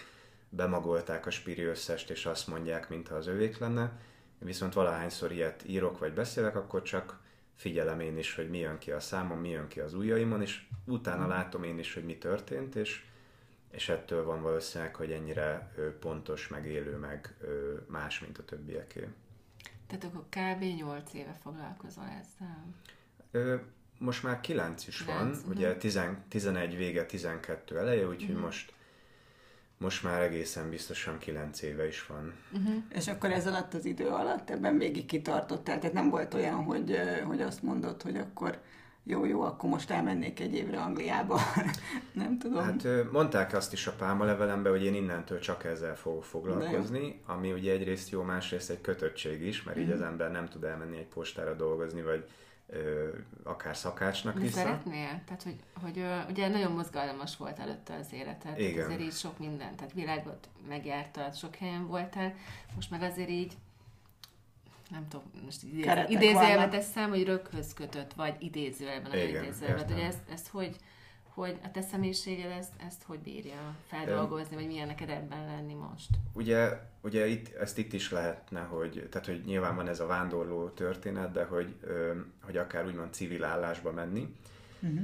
bemagolták a spiri összest, és azt mondják, mintha az övék lenne, viszont valahányszor ilyet írok, vagy beszélek, akkor csak figyelem én is, hogy mi jön ki a számon, mi jön ki az ujjaimon, és utána látom én is, hogy mi történt, és, és ettől van valószínűleg, hogy ennyire pontos, meg élő, meg más, mint a többieké. Tehát akkor kb. 8 éve foglalkozol ezzel? Ö, most már 9 is 9, van, uh-huh. ugye 10, 11 vége, 12 eleje, úgyhogy uh-huh. most most már egészen biztosan 9 éve is van. Uh-huh. És akkor ez alatt az idő alatt ebben végig kitartottál? Tehát nem volt olyan, hogy, hogy azt mondod, hogy akkor jó, jó, akkor most elmennék egy évre Angliába. nem tudom. Hát mondták azt is a Pálma levelembe, hogy én innentől csak ezzel fogok foglalkozni, ami ugye egyrészt jó, másrészt egy kötöttség is, mert így uh-huh. az ember nem tud elmenni egy postára dolgozni, vagy ö, akár szakácsnak vissza. szeretnél? Tehát, hogy, hogy ö, ugye nagyon mozgalmas volt előtte az életed. Igen. Tehát azért így sok minden, tehát világot megjártad, sok helyen voltál, most meg azért így nem tudom, most idézőjelbe teszem, hogy röghöz kötött, vagy idézőjelben, a idézőjelben, hogy ezt, ezt hogy, hogy a te személyiséged ezt, ezt hogy bírja feldolgozni, vagy milyen neked ebben lenni most? Ugye, ugye itt, ezt itt is lehetne, hogy, tehát hogy nyilván van ez a vándorló történet, de hogy, hogy akár úgymond civil állásba menni. Uh-huh.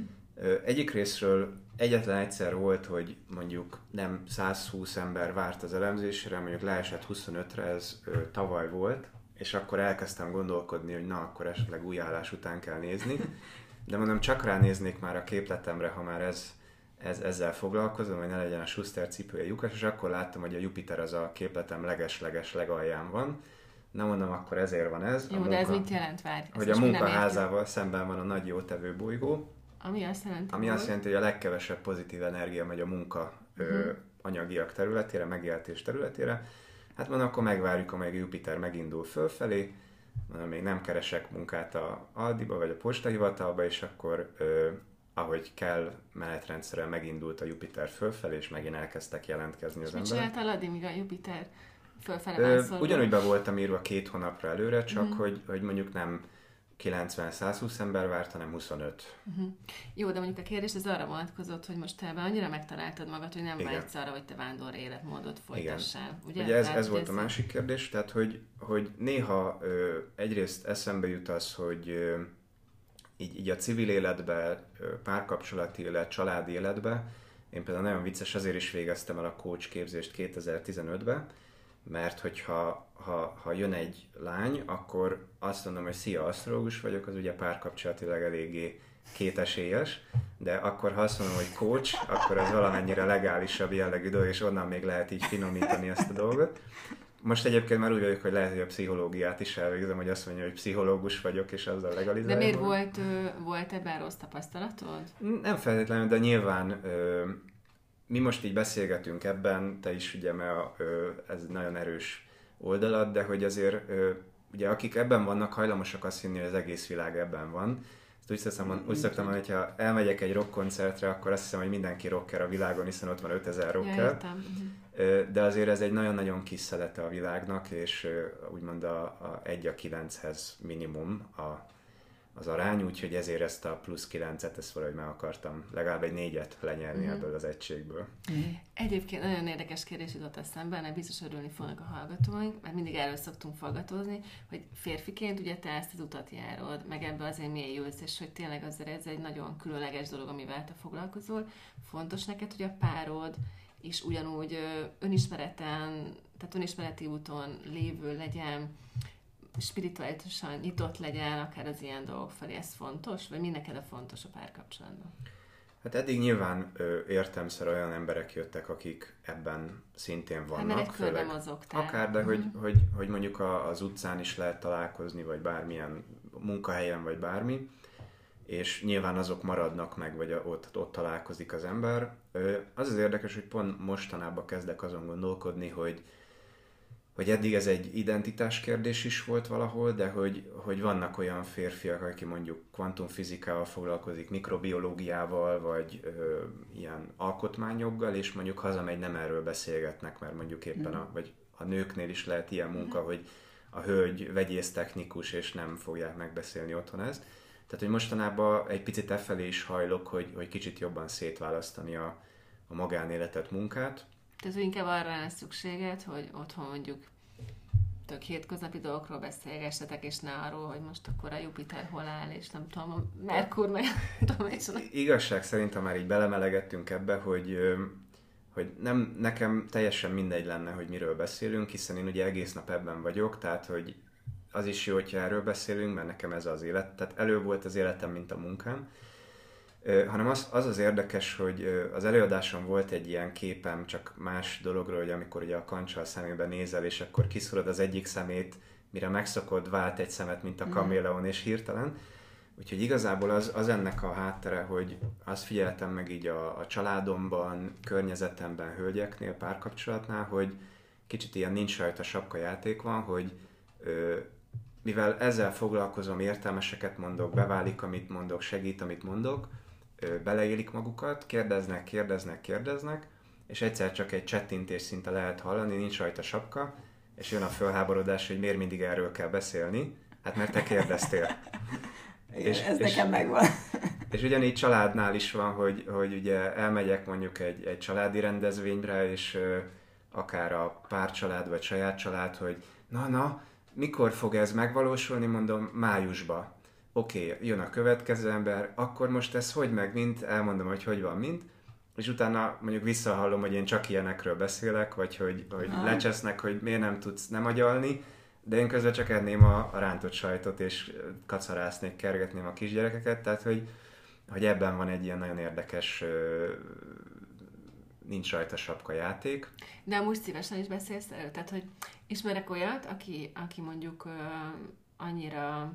Egyik részről egyetlen egyszer volt, hogy mondjuk nem 120 ember várt az elemzésre, mondjuk leesett 25-re, ez tavaly volt, és akkor elkezdtem gondolkodni, hogy na, akkor esetleg új állás után kell nézni. De mondom, csak ránéznék már a képletemre, ha már ez, ez, ezzel foglalkozom, hogy ne legyen a Schuster cipője lyukas, és akkor láttam, hogy a Jupiter az a képletem leges-leges legalján van. Na mondom, akkor ezért van ez. Jó, a munka, de ez mit jelent, várj? Hogy a munkaházával szemben van a nagy jótevő bolygó. Ami azt jelenti, Ami azt jelenti, hogy a legkevesebb pozitív energia megy a munka uh-huh. ö, mhm. anyagiak területére, megéltés területére. Hát mondom, akkor megvárjuk, amíg Jupiter megindul fölfelé, még nem keresek munkát a Aldiba vagy a postahivatalba, és akkor ö, ahogy kell, menetrendszerűen megindult a Jupiter fölfelé, és megint elkezdtek jelentkezni az emberek. Mit csináltál addig, míg a Jupiter fölfele Ugyanúgy be voltam írva két hónapra előre, csak mm. hogy, hogy mondjuk nem 90-120 ember várt, hanem 25. Uh-huh. Mhm. Jó, de mondjuk a kérdés ez arra vonatkozott, hogy most te ebben annyira megtaláltad magad, hogy nem Igen. vágysz arra, hogy te vándor életmódot folytassál. Ugye, Ugye ez, ez volt ez... a másik kérdés, tehát hogy, hogy néha ö, egyrészt eszembe jut az, hogy ö, így, így a civil életbe, párkapcsolati élet, családi életbe, én például nagyon vicces, azért is végeztem el a coach képzést 2015-ben, mert hogyha ha, ha jön egy lány, akkor azt mondom, hogy szia, asztrológus vagyok, az ugye párkapcsolatilag eléggé kétesélyes, de akkor ha azt mondom, hogy coach, akkor az valamennyire legálisabb jellegű dolog, és onnan még lehet így finomítani ezt a dolgot. Most egyébként már úgy vagyok, hogy lehet, hogy a pszichológiát is elvégzem, hogy azt mondja, hogy pszichológus vagyok, és azzal legalizálom. De miért volt, volt ebben rossz tapasztalatod? Nem feltétlenül, de nyilván mi most így beszélgetünk ebben, te is ugye, mert ez nagyon erős oldalat, de hogy azért ugye akik ebben vannak, hajlamosak azt hinni, hogy az egész világ ebben van. Ezt úgy, hiszem, úgy szoktam, hogy ha elmegyek egy rock koncertre, akkor azt hiszem, hogy mindenki rocker a világon, hiszen ott van 5000 rocker. Ja, de azért ez egy nagyon-nagyon kis szelete a világnak, és úgymond a, a 1 a 9-hez minimum a, az arány, úgyhogy ezért ezt a plusz 9-et, ezt valahogy meg akartam legalább egy négyet lenyerni mm-hmm. ebből az egységből. Mm. Egyébként nagyon érdekes kérdés jutott eszembe, ennek biztos örülni fognak a hallgatóink, mert mindig erről szoktunk fogatózni, hogy férfiként ugye te ezt az utat járod, meg ebbe azért mélyülsz, és hogy tényleg azért ez egy nagyon különleges dolog, amivel te foglalkozol. Fontos neked, hogy a párod is ugyanúgy önismereten, tehát önismereti úton lévő legyen, spirituálisan nyitott legyen, akár az ilyen dolgok felé, ez fontos? Vagy mi neked a fontos a párkapcsolatban? Hát eddig nyilván ö, értemszer olyan emberek jöttek, akik ebben szintén vannak. Hát főleg, mozogtál. Akár, de uh-huh. hogy, hogy, hogy mondjuk a, az utcán is lehet találkozni, vagy bármilyen munkahelyen, vagy bármi, és nyilván azok maradnak meg, vagy ott, ott találkozik az ember. Ö, az az érdekes, hogy pont mostanában kezdek azon gondolkodni, hogy hogy eddig ez egy identitás kérdés is volt valahol, de hogy, hogy vannak olyan férfiak, aki mondjuk kvantumfizikával foglalkozik, mikrobiológiával, vagy ö, ilyen alkotmányjoggal, és mondjuk hazamegy, nem erről beszélgetnek, mert mondjuk éppen a, vagy a nőknél is lehet ilyen munka, hogy a hölgy vegyész technikus, és nem fogják megbeszélni otthon ezt. Tehát, hogy mostanában egy picit e felé is hajlok, hogy, hogy kicsit jobban szétválasztani a, a magánéletet, munkát, tehát inkább arra lesz szükséged, hogy otthon mondjuk tök hétköznapi dolgokról beszélgessetek, és ne arról, hogy most akkor a Jupiter hol áll, és nem tudom, a Merkur meg tudom és Igazság szerint, ha már így belemelegettünk ebbe, hogy hogy nem, nekem teljesen mindegy lenne, hogy miről beszélünk, hiszen én ugye egész nap ebben vagyok, tehát hogy az is jó, hogyha erről beszélünk, mert nekem ez az élet, tehát elő volt az életem, mint a munkám, hanem az, az az érdekes, hogy az előadáson volt egy ilyen képem, csak más dologról, hogy amikor ugye a kancsal szemébe nézel, és akkor kiszorod az egyik szemét, mire megszokod, vált egy szemet, mint a mhm. kaméleon, és hirtelen. Úgyhogy igazából az, az ennek a háttere, hogy azt figyeltem meg így a, a családomban, környezetemben, hölgyeknél, párkapcsolatnál, hogy kicsit ilyen nincs rajta sapka játék van, hogy ö, mivel ezzel foglalkozom, értelmeseket mondok, beválik, amit mondok, segít, amit mondok, beleélik magukat, kérdeznek, kérdeznek, kérdeznek, és egyszer csak egy csettintés szinte lehet hallani, nincs rajta sapka, és jön a fölháborodás, hogy miért mindig erről kell beszélni. Hát mert te kérdeztél. Igen, és, ez és, nekem megvan. És ugyanígy családnál is van, hogy, hogy ugye elmegyek mondjuk egy, egy családi rendezvényre, és ö, akár a párcsalád vagy saját család, hogy na, na, mikor fog ez megvalósulni, mondom, májusba oké, okay, jön a következő ember, akkor most ez hogy meg mint, elmondom, hogy hogy van mint, és utána mondjuk visszahallom, hogy én csak ilyenekről beszélek, vagy hogy, hogy lecsesznek, hogy miért nem tudsz nem agyalni, de én közben csak enném a, a rántott sajtot, és kacarásznék, kergetném a kisgyerekeket, tehát hogy, hogy ebben van egy ilyen nagyon érdekes nincs rajta sapka játék. De amúgy szívesen is beszélsz tehát hogy ismerek olyat, aki, aki mondjuk uh, annyira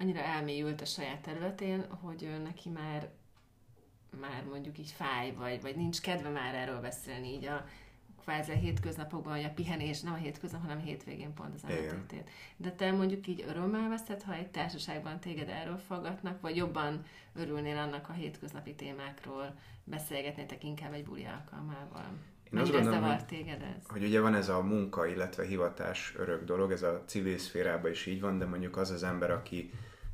annyira elmélyült a saját területén, hogy neki már már mondjuk így fáj, vagy, vagy nincs kedve már erről beszélni, így a kvázi a hétköznapokban, vagy a pihenés, nem a hétköznap, hanem a hétvégén pont az említettét. De te mondjuk így örömmel veszed, ha egy társaságban téged erről fogadnak, vagy jobban örülnél annak a hétköznapi témákról beszélgetnétek inkább egy buli alkalmával? Én azt gondolom, hogy, téged ez? hogy ugye van ez a munka, illetve hivatás örök dolog, ez a civil szférában is így van, de mondjuk az az ember, aki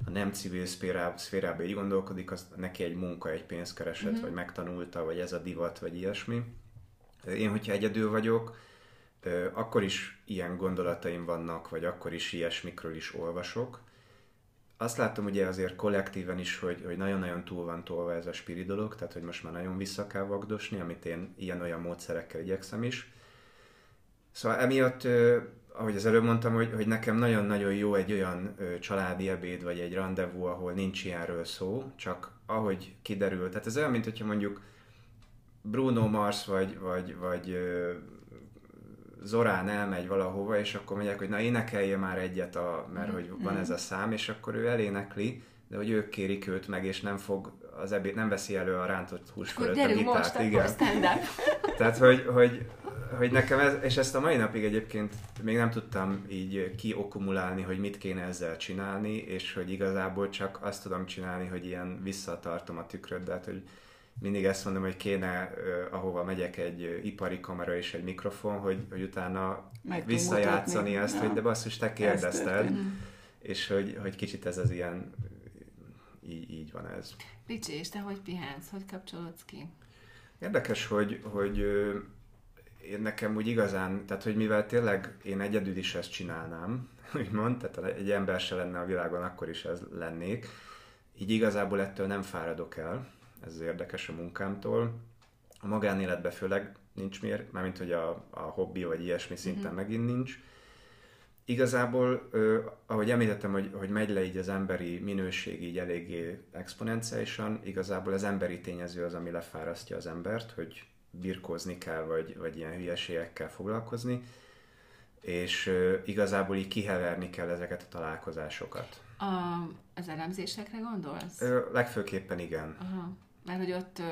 a nem civil szférába, szférába így gondolkodik, az neki egy munka, egy pénzkereset, uh-huh. vagy megtanulta, vagy ez a divat, vagy ilyesmi. Én, hogyha egyedül vagyok, akkor is ilyen gondolataim vannak, vagy akkor is ilyesmikről is olvasok. Azt látom ugye azért kollektíven is, hogy, hogy nagyon-nagyon túl van tolva ez a spiri dolog, tehát hogy most már nagyon vissza kell vagdosni, amit én ilyen-olyan módszerekkel igyekszem is. Szóval emiatt ahogy az előbb mondtam, hogy, hogy nekem nagyon-nagyon jó egy olyan ö, családi ebéd, vagy egy rendezvú, ahol nincs ilyenről szó, csak ahogy kiderül, tehát ez olyan, mint hogyha mondjuk Bruno Mars vagy, vagy, vagy ö, Zorán elmegy valahova, és akkor mondják, hogy na énekelje már egyet, a, mert hogy van mm. ez a szám, és akkor ő elénekli, de hogy ők kérik őt meg, és nem fog az ebéd, nem veszi elő a rántott hús fölött a gitárt. Most, igen. Tehát, hogy, hogy, hogy nekem ez, és ezt a mai napig egyébként még nem tudtam így kiokumulálni, hogy mit kéne ezzel csinálni, és hogy igazából csak azt tudom csinálni, hogy ilyen visszatartom a tükröt, de hát, hogy mindig ezt mondom, hogy kéne, ahova megyek egy ipari kamera és egy mikrofon, hogy, hogy utána Meg visszajátszani ezt, ja. hogy de basszus, te kérdezted, és hogy, hogy kicsit ez az ilyen így, így van ez. Ricsi, és te hogy pihensz? Hogy kapcsolódsz ki? Érdekes, hogy, hogy én nekem úgy igazán, tehát hogy mivel tényleg én egyedül is ezt csinálnám, úgymond, tehát egy ember se lenne a világon, akkor is ez lennék, így igazából ettől nem fáradok el, ez érdekes a munkámtól. A magánéletben főleg nincs miért, mármint hogy a, a hobbi vagy ilyesmi szinten mm-hmm. megint nincs. Igazából, ö, ahogy említettem, hogy, hogy megy le így az emberi minőség így eléggé exponenciálisan, igazából az emberi tényező az, ami lefárasztja az embert, hogy birkózni kell, vagy, vagy ilyen hülyeségekkel foglalkozni, és igazából így kiheverni kell ezeket a találkozásokat. A, az elemzésekre gondolsz? Ö, legfőképpen igen. Aha. Mert hogy ott ö,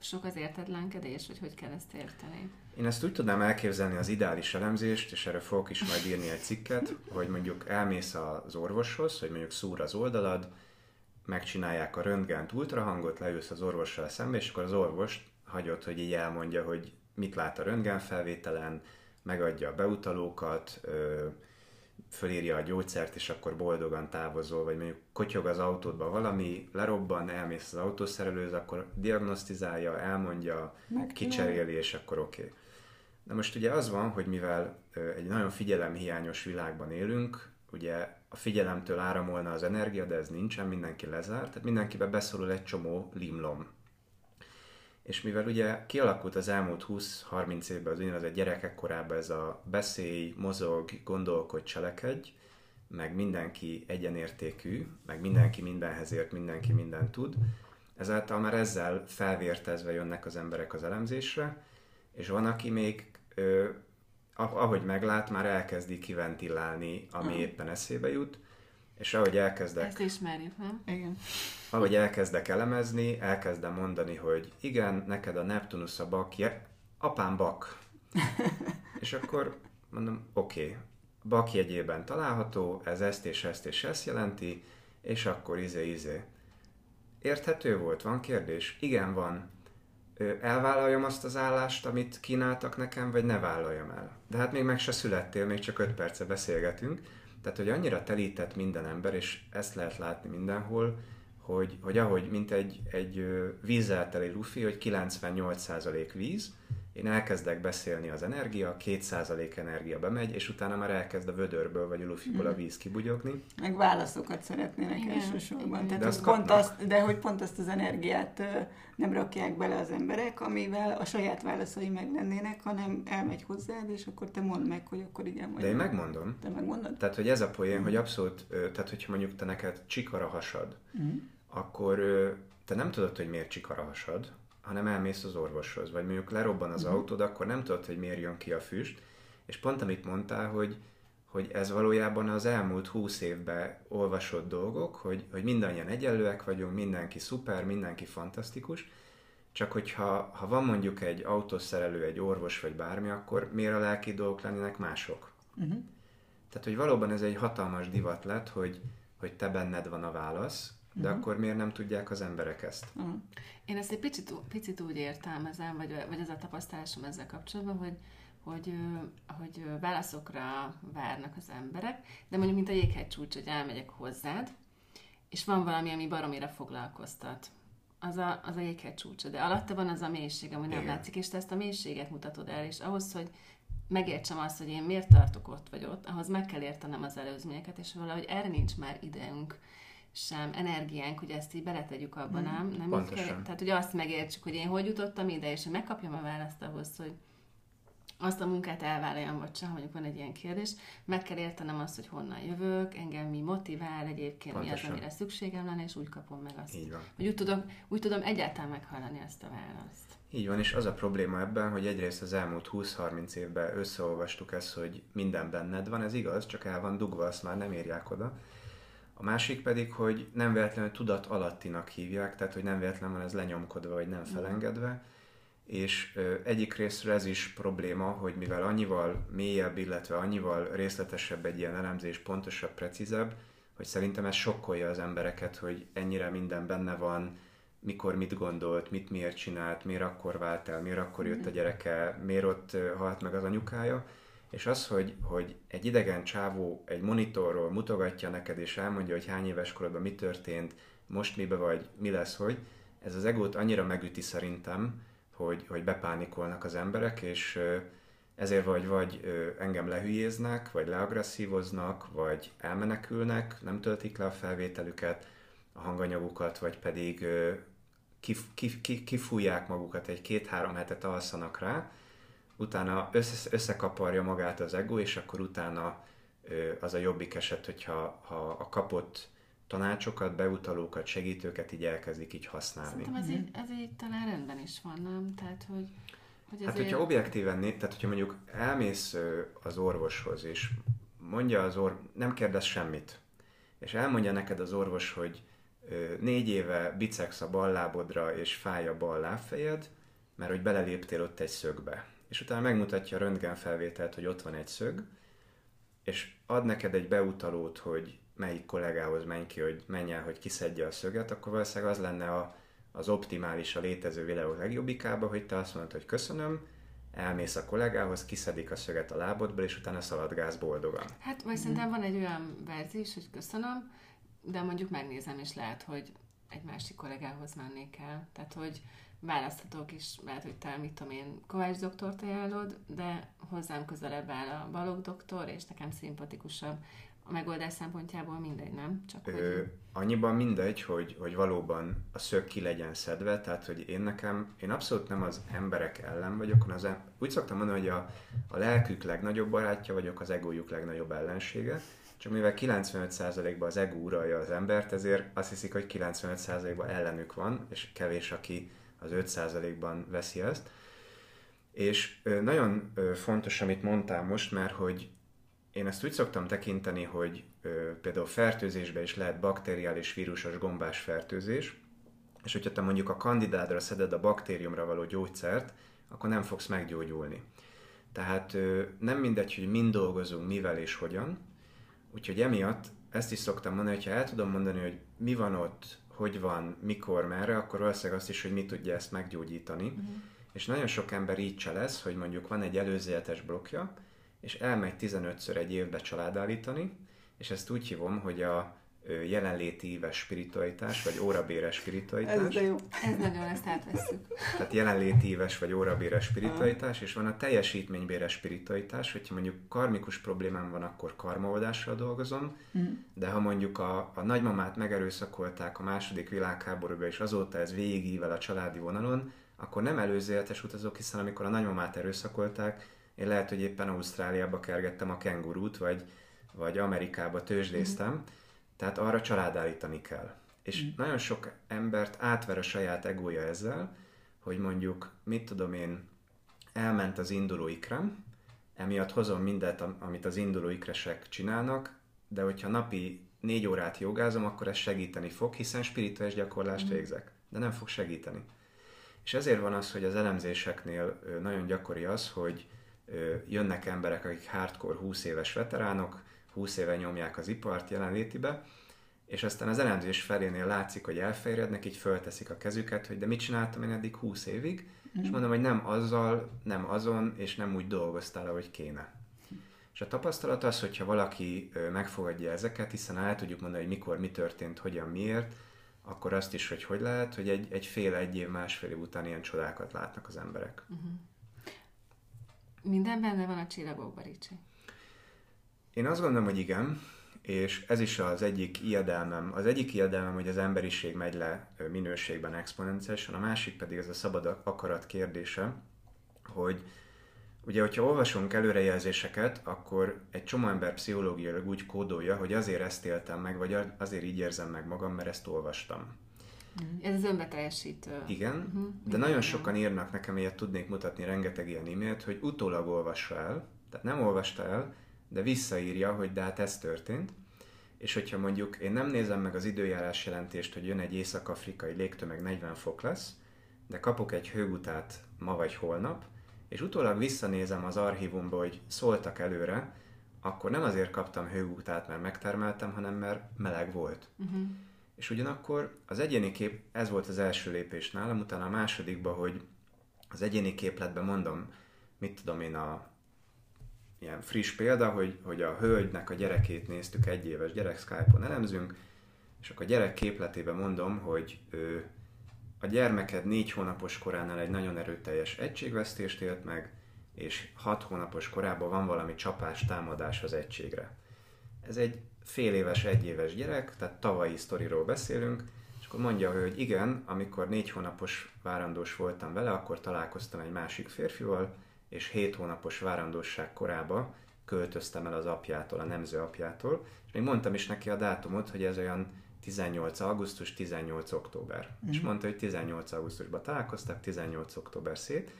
sok az értetlenkedés, vagy hogy kell ezt érteni? Én ezt úgy tudnám elképzelni az ideális elemzést, és erről fogok is majd írni egy cikket, hogy mondjuk elmész az orvoshoz, hogy mondjuk szúr az oldalad, megcsinálják a röntgent, ultrahangot, leülsz az orvossal szembe, és akkor az orvos hagyott, hogy így elmondja, hogy mit lát a röntgenfelvételen, megadja a beutalókat, fölírja a gyógyszert, és akkor boldogan távozol, vagy mondjuk kotyog az autódba valami, lerobban, elmész az autószerelőhöz, akkor diagnosztizálja, elmondja, kicseréli, és akkor oké. Okay. De most ugye az van, hogy mivel egy nagyon figyelemhiányos világban élünk, ugye a figyelemtől áramolna az energia, de ez nincsen, mindenki lezárt, tehát mindenkibe beszorul egy csomó limlom. És mivel ugye kialakult az elmúlt 20-30 évben az úgynevezett gyerekek korában ez a beszélj, mozog, gondolkodj, cselekedj, meg mindenki egyenértékű, meg mindenki mindenhez ért, mindenki mindent tud, ezáltal már ezzel felvértezve jönnek az emberek az elemzésre, és van, aki még ö, ahogy meglát, már elkezdi kiventilálni, ami hmm. éppen eszébe jut, és ahogy elkezdek... Ezt ismerjük, nem? Igen. Ahogy elkezdek elemezni, elkezdem mondani, hogy igen, neked a Neptunus a bak, je, apám bak. és akkor mondom, oké, okay, bak jegyében található, ez ezt és ezt és ezt jelenti, és akkor izé, izé. Érthető volt? Van kérdés? Igen, van. Elvállaljam azt az állást, amit kínáltak nekem, vagy ne vállaljam el? De hát még meg se születtél, még csak öt perce beszélgetünk tehát, hogy annyira telített minden ember, és ezt lehet látni mindenhol, hogy, hogy ahogy, mint egy, egy vízzel teli lufi, hogy 98% víz, én elkezdek beszélni az energia, 2% energia bemegy, és utána már elkezd a vödörből vagy a lufiból a mhm. víz kibugyogni. Meg válaszokat szeretnének igen, elsősorban. Igen. Tehát, de, hogy pont azt, de hogy pont azt az energiát nem rakják bele az emberek, amivel a saját válaszai meg lennének, hanem elmegy hozzád, és akkor te mondd meg, hogy akkor igen vagy. De én megmondom. Te megmondod? Tehát, hogy ez a poén, mm. hogy abszolút, tehát hogyha mondjuk te neked csikara hasad, mm. akkor te nem tudod, hogy miért csikara hasad, hanem elmész az orvoshoz, vagy mondjuk lerobban az uh-huh. autód, akkor nem tudod, hogy miért jön ki a füst, és pont amit mondtál, hogy, hogy ez valójában az elmúlt húsz évben olvasott dolgok, hogy, hogy mindannyian egyenlőek vagyunk, mindenki szuper, mindenki fantasztikus, csak hogyha ha van mondjuk egy autószerelő, egy orvos vagy bármi, akkor miért a lelki dolgok lennének mások? Uh-huh. Tehát, hogy valóban ez egy hatalmas divat lett, hogy, hogy te benned van a válasz, de uh-huh. akkor miért nem tudják az emberek ezt? Uh-huh. Én ezt egy picit, picit úgy értelmezem, vagy, vagy ez a tapasztalásom ezzel kapcsolatban, hogy, hogy, hogy válaszokra várnak az emberek, de mondjuk, mint a jéghegy csúcs, hogy elmegyek hozzád, és van valami, ami baromira foglalkoztat. Az a, az a jéghegy csúcsa, de alatta van az a mélység, ami nem Igen. látszik, és te ezt a mélységet mutatod el, és ahhoz, hogy megértsem azt, hogy én miért tartok ott vagy ott, ahhoz meg kell értenem az előzményeket, és valahogy erre nincs már ideünk sem energiánk, hogy ezt így beletegyük abban, mm. nem? nem kell, tehát, hogy azt megértsük, hogy én hogy jutottam ide, és megkapjam a választ ahhoz, hogy azt a munkát elvállaljam, vagy sem, mondjuk van egy ilyen kérdés, meg kell értenem azt, hogy honnan jövök, engem mi motivál egyébként, Pontosan. mi az, amire szükségem lenne, és úgy kapom meg azt. Így van. Hogy úgy tudom, úgy tudom egyáltalán meghallani ezt a választ. Így van, és az a probléma ebben, hogy egyrészt az elmúlt 20-30 évben összeolvastuk ezt, hogy minden benned van, ez igaz, csak el van dugva, azt már nem érják oda. A másik pedig, hogy nem véletlenül tudat alattinak hívják, tehát hogy nem véletlenül van ez lenyomkodva vagy nem felengedve, és ö, egyik részről ez is probléma, hogy mivel annyival mélyebb, illetve annyival részletesebb egy ilyen elemzés, pontosabb, precízebb, hogy szerintem ez sokkolja az embereket, hogy ennyire minden benne van, mikor mit gondolt, mit miért csinált, miért akkor vált el, miért akkor jött a gyereke, miért ott halt meg az anyukája, és az, hogy, hogy egy idegen csávó egy monitorról mutogatja neked, és elmondja, hogy hány éves korodban mi történt, most mibe vagy, mi lesz, hogy ez az egót annyira megüti szerintem, hogy, hogy bepánikolnak az emberek, és ezért vagy, vagy engem lehülyéznek, vagy leagresszívoznak, vagy elmenekülnek, nem töltik le a felvételüket, a hanganyagukat, vagy pedig kif, kif, kif, kifújják magukat, egy két-három hetet alszanak rá, utána össze, összekaparja magát az ego, és akkor utána az a jobbik eset, hogyha ha a kapott tanácsokat, beutalókat, segítőket így elkezdik így használni. Szerintem ez, így, ez így talán rendben is van, nem? Tehát, hogy, hogy ezért... Hát, hogyha objektíven, tehát hogyha mondjuk elmész az orvoshoz, és mondja az orvos, nem kérdez semmit, és elmondja neked az orvos, hogy négy éve bicegsz a bal lábodra, és fáj a bal lábfejed, mert hogy beleléptél ott egy szögbe. És utána megmutatja a röntgenfelvételt, hogy ott van egy szög, és ad neked egy beutalót, hogy melyik kollégához menj ki, hogy menj el, hogy kiszedje a szöget, akkor valószínűleg az lenne a, az optimális, a létező videó legjobbikába, hogy te azt mondod, hogy köszönöm, elmész a kollégához, kiszedik a szöget a lábodból, és utána szaladgálsz boldogan. Hát, vagy szerintem van egy olyan verzió hogy köszönöm, de mondjuk megnézem, és lehet, hogy egy másik kollégához mennék el. Tehát, hogy választhatok is, lehet, hogy te, mit tudom én, Kovács doktort ajánlod, de hozzám közelebb áll a Balog doktor, és nekem szimpatikusabb a megoldás szempontjából mindegy, nem? Csak Ö, hogy... Annyiban mindegy, hogy, hogy valóban a szög ki legyen szedve, tehát hogy én nekem, én abszolút nem az emberek ellen vagyok, hanem az, em- úgy szoktam mondani, hogy a, a lelkük legnagyobb barátja vagyok, az egójuk legnagyobb ellensége, csak mivel 95%-ban az ego uralja az embert, ezért azt hiszik, hogy 95%-ban ellenük van, és kevés, aki az 5%-ban veszi ezt. És nagyon fontos, amit mondtál most, mert hogy én ezt úgy szoktam tekinteni, hogy például fertőzésben is lehet bakteriális vírusos gombás fertőzés, és hogyha te mondjuk a kandidádra szeded a baktériumra való gyógyszert, akkor nem fogsz meggyógyulni. Tehát nem mindegy, hogy mind dolgozunk, mivel és hogyan, úgyhogy emiatt ezt is szoktam mondani, hogyha el tudom mondani, hogy mi van ott, hogy van, mikor, merre, akkor valószínűleg azt is, hogy mi tudja ezt meggyógyítani. Uh-huh. És nagyon sok ember így se lesz, hogy mondjuk van egy előzéletes blokja, és elmegy 15-ször egy évbe családállítani, és ezt úgy hívom, hogy a jelenléti éves spiritualitás, vagy órabéres spiritualitás. Ez de jó. Ez nagyon, ezt átveszünk. Tehát jelenléti éves vagy órabéres spiritualitás, és van a teljesítménybéres spiritualitás, hogyha mondjuk karmikus problémám van, akkor karmaoldással dolgozom, mm. de ha mondjuk a, a nagymamát megerőszakolták a második világháborúban, és azóta ez végigível a családi vonalon, akkor nem előzéletes utazok, hiszen amikor a nagymamát erőszakolták, én lehet, hogy éppen Ausztráliába kergettem a kengurút, vagy, vagy Amerikába tőzsdéztem, mm. Tehát arra családállítani kell. És mm. nagyon sok embert átver a saját egója ezzel, hogy mondjuk, mit tudom én, elment az induló ikrem, emiatt hozom mindent, amit az induló ikresek csinálnak, de hogyha napi négy órát jogázom, akkor ez segíteni fog, hiszen spirituális gyakorlást mm. végzek, de nem fog segíteni. És ezért van az, hogy az elemzéseknél nagyon gyakori az, hogy jönnek emberek, akik hardcore 20 éves veteránok, 20 éve nyomják az ipart jelenlétibe, és aztán az elemzés felénél látszik, hogy elfejrednek, így fölteszik a kezüket, hogy de mit csináltam én eddig 20 évig, mm. és mondom, hogy nem azzal, nem azon, és nem úgy dolgoztál, ahogy kéne. És a tapasztalat az, hogyha valaki megfogadja ezeket, hiszen el tudjuk mondani, hogy mikor, mi történt, hogyan, miért, akkor azt is, hogy hogy lehet, hogy egy, egy fél, egy év, másfél év után ilyen csodákat látnak az emberek. Uh-huh. Minden benne van a csillagokban, Ricsi? Én azt gondolom, hogy igen, és ez is az egyik ijedelmem. Az egyik ijedelmem, hogy az emberiség megy le minőségben exponenciálisan, a másik pedig ez a szabad akarat kérdése, hogy ugye, hogyha olvasunk előrejelzéseket, akkor egy csomó ember pszichológiailag úgy kódolja, hogy azért ezt éltem meg, vagy azért így érzem meg magam, mert ezt olvastam. Ez az önbeteljesítő. Igen, uh-huh. de nagyon sokan írnak nekem, ilyet tudnék mutatni rengeteg ilyen e-mailt, hogy utólag olvassa el, tehát nem olvasta el, de visszaírja, hogy de hát ez történt. És hogyha mondjuk én nem nézem meg az időjárás jelentést, hogy jön egy észak-afrikai légtömeg 40 fok lesz, de kapok egy hőgutát ma vagy holnap, és utólag visszanézem az archívumba, hogy szóltak előre, akkor nem azért kaptam hőgutát, mert megtermeltem, hanem mert meleg volt. Uh-huh. És ugyanakkor az egyéni kép, ez volt az első lépés nálam, utána a másodikban, hogy az egyéni képletben mondom, mit tudom én, a ilyen friss példa, hogy, hogy a hölgynek a gyerekét néztük, egy éves gyerek Skype-on elemzünk, és akkor a gyerek képletében mondom, hogy ö, a gyermeked négy hónapos koránál egy nagyon erőteljes egységvesztést élt meg, és hat hónapos korában van valami csapás, támadás az egységre. Ez egy fél éves, egy éves gyerek, tehát tavalyi sztoriról beszélünk, és akkor mondja, hogy igen, amikor négy hónapos várandós voltam vele, akkor találkoztam egy másik férfival, és hét hónapos várandóság korába költöztem el az apjától, a nemző apjától, és még mondtam is neki a dátumot, hogy ez olyan 18 augusztus, 18 október. Mm. És mondta, hogy 18 augusztusban találkoztak, 18 október szét.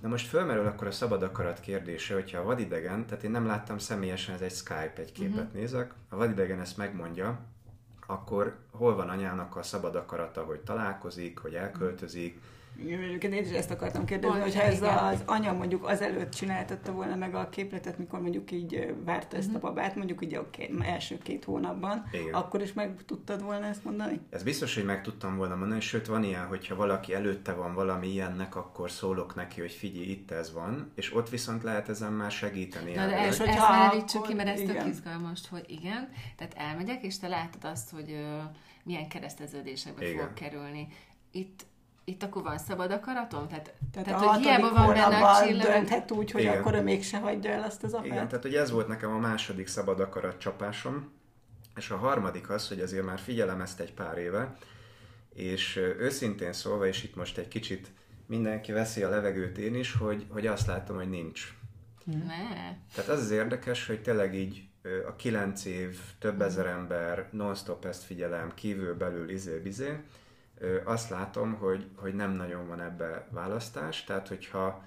Na most fölmerül akkor a szabad akarat kérdése, hogyha a vadidegen, tehát én nem láttam személyesen, ez egy Skype, egy képet mm-hmm. nézek, a vadidegen ezt megmondja, akkor hol van anyának a szabad akarata, hogy találkozik, hogy elköltözik, Egyébként én is ezt akartam kérdezni, hogy ha ez az anya mondjuk azelőtt csináltatta volna meg a képletet, mikor mondjuk így várta ezt a mhm. babát, mondjuk így a két, első két hónapban, Igen. akkor is meg tudtad volna ezt mondani? Ez biztos, hogy meg tudtam volna mondani, sőt van ilyen, hogyha valaki előtte van valami ilyennek, akkor szólok neki, hogy figyelj, itt ez van, és ott viszont lehet ezen már segíteni. Na, de ezt, ezt merrítsük ki, mert ez tök izgalmas, hogy igen, tehát elmegyek, és te látod azt, hogy uh, milyen kereszteződésekbe fog kerülni. Itt itt akkor van szabad akaratom? Tehát, tehát, tehát hogy hiába van benne a csillag. dönthet úgy, hogy Igen. akkor ő mégse hagyja el azt az apát. Igen, tehát hogy ez volt nekem a második szabad akarat csapásom, és a harmadik az, hogy azért már figyelem ezt egy pár éve, és őszintén szólva, és itt most egy kicsit mindenki veszi a levegőt én is, hogy, hogy azt látom, hogy nincs. Ne. Tehát az az érdekes, hogy tényleg így a kilenc év, több ezer ember, non-stop ezt figyelem, kívül, belül, izé-bizé, azt látom, hogy, hogy nem nagyon van ebbe választás, tehát hogyha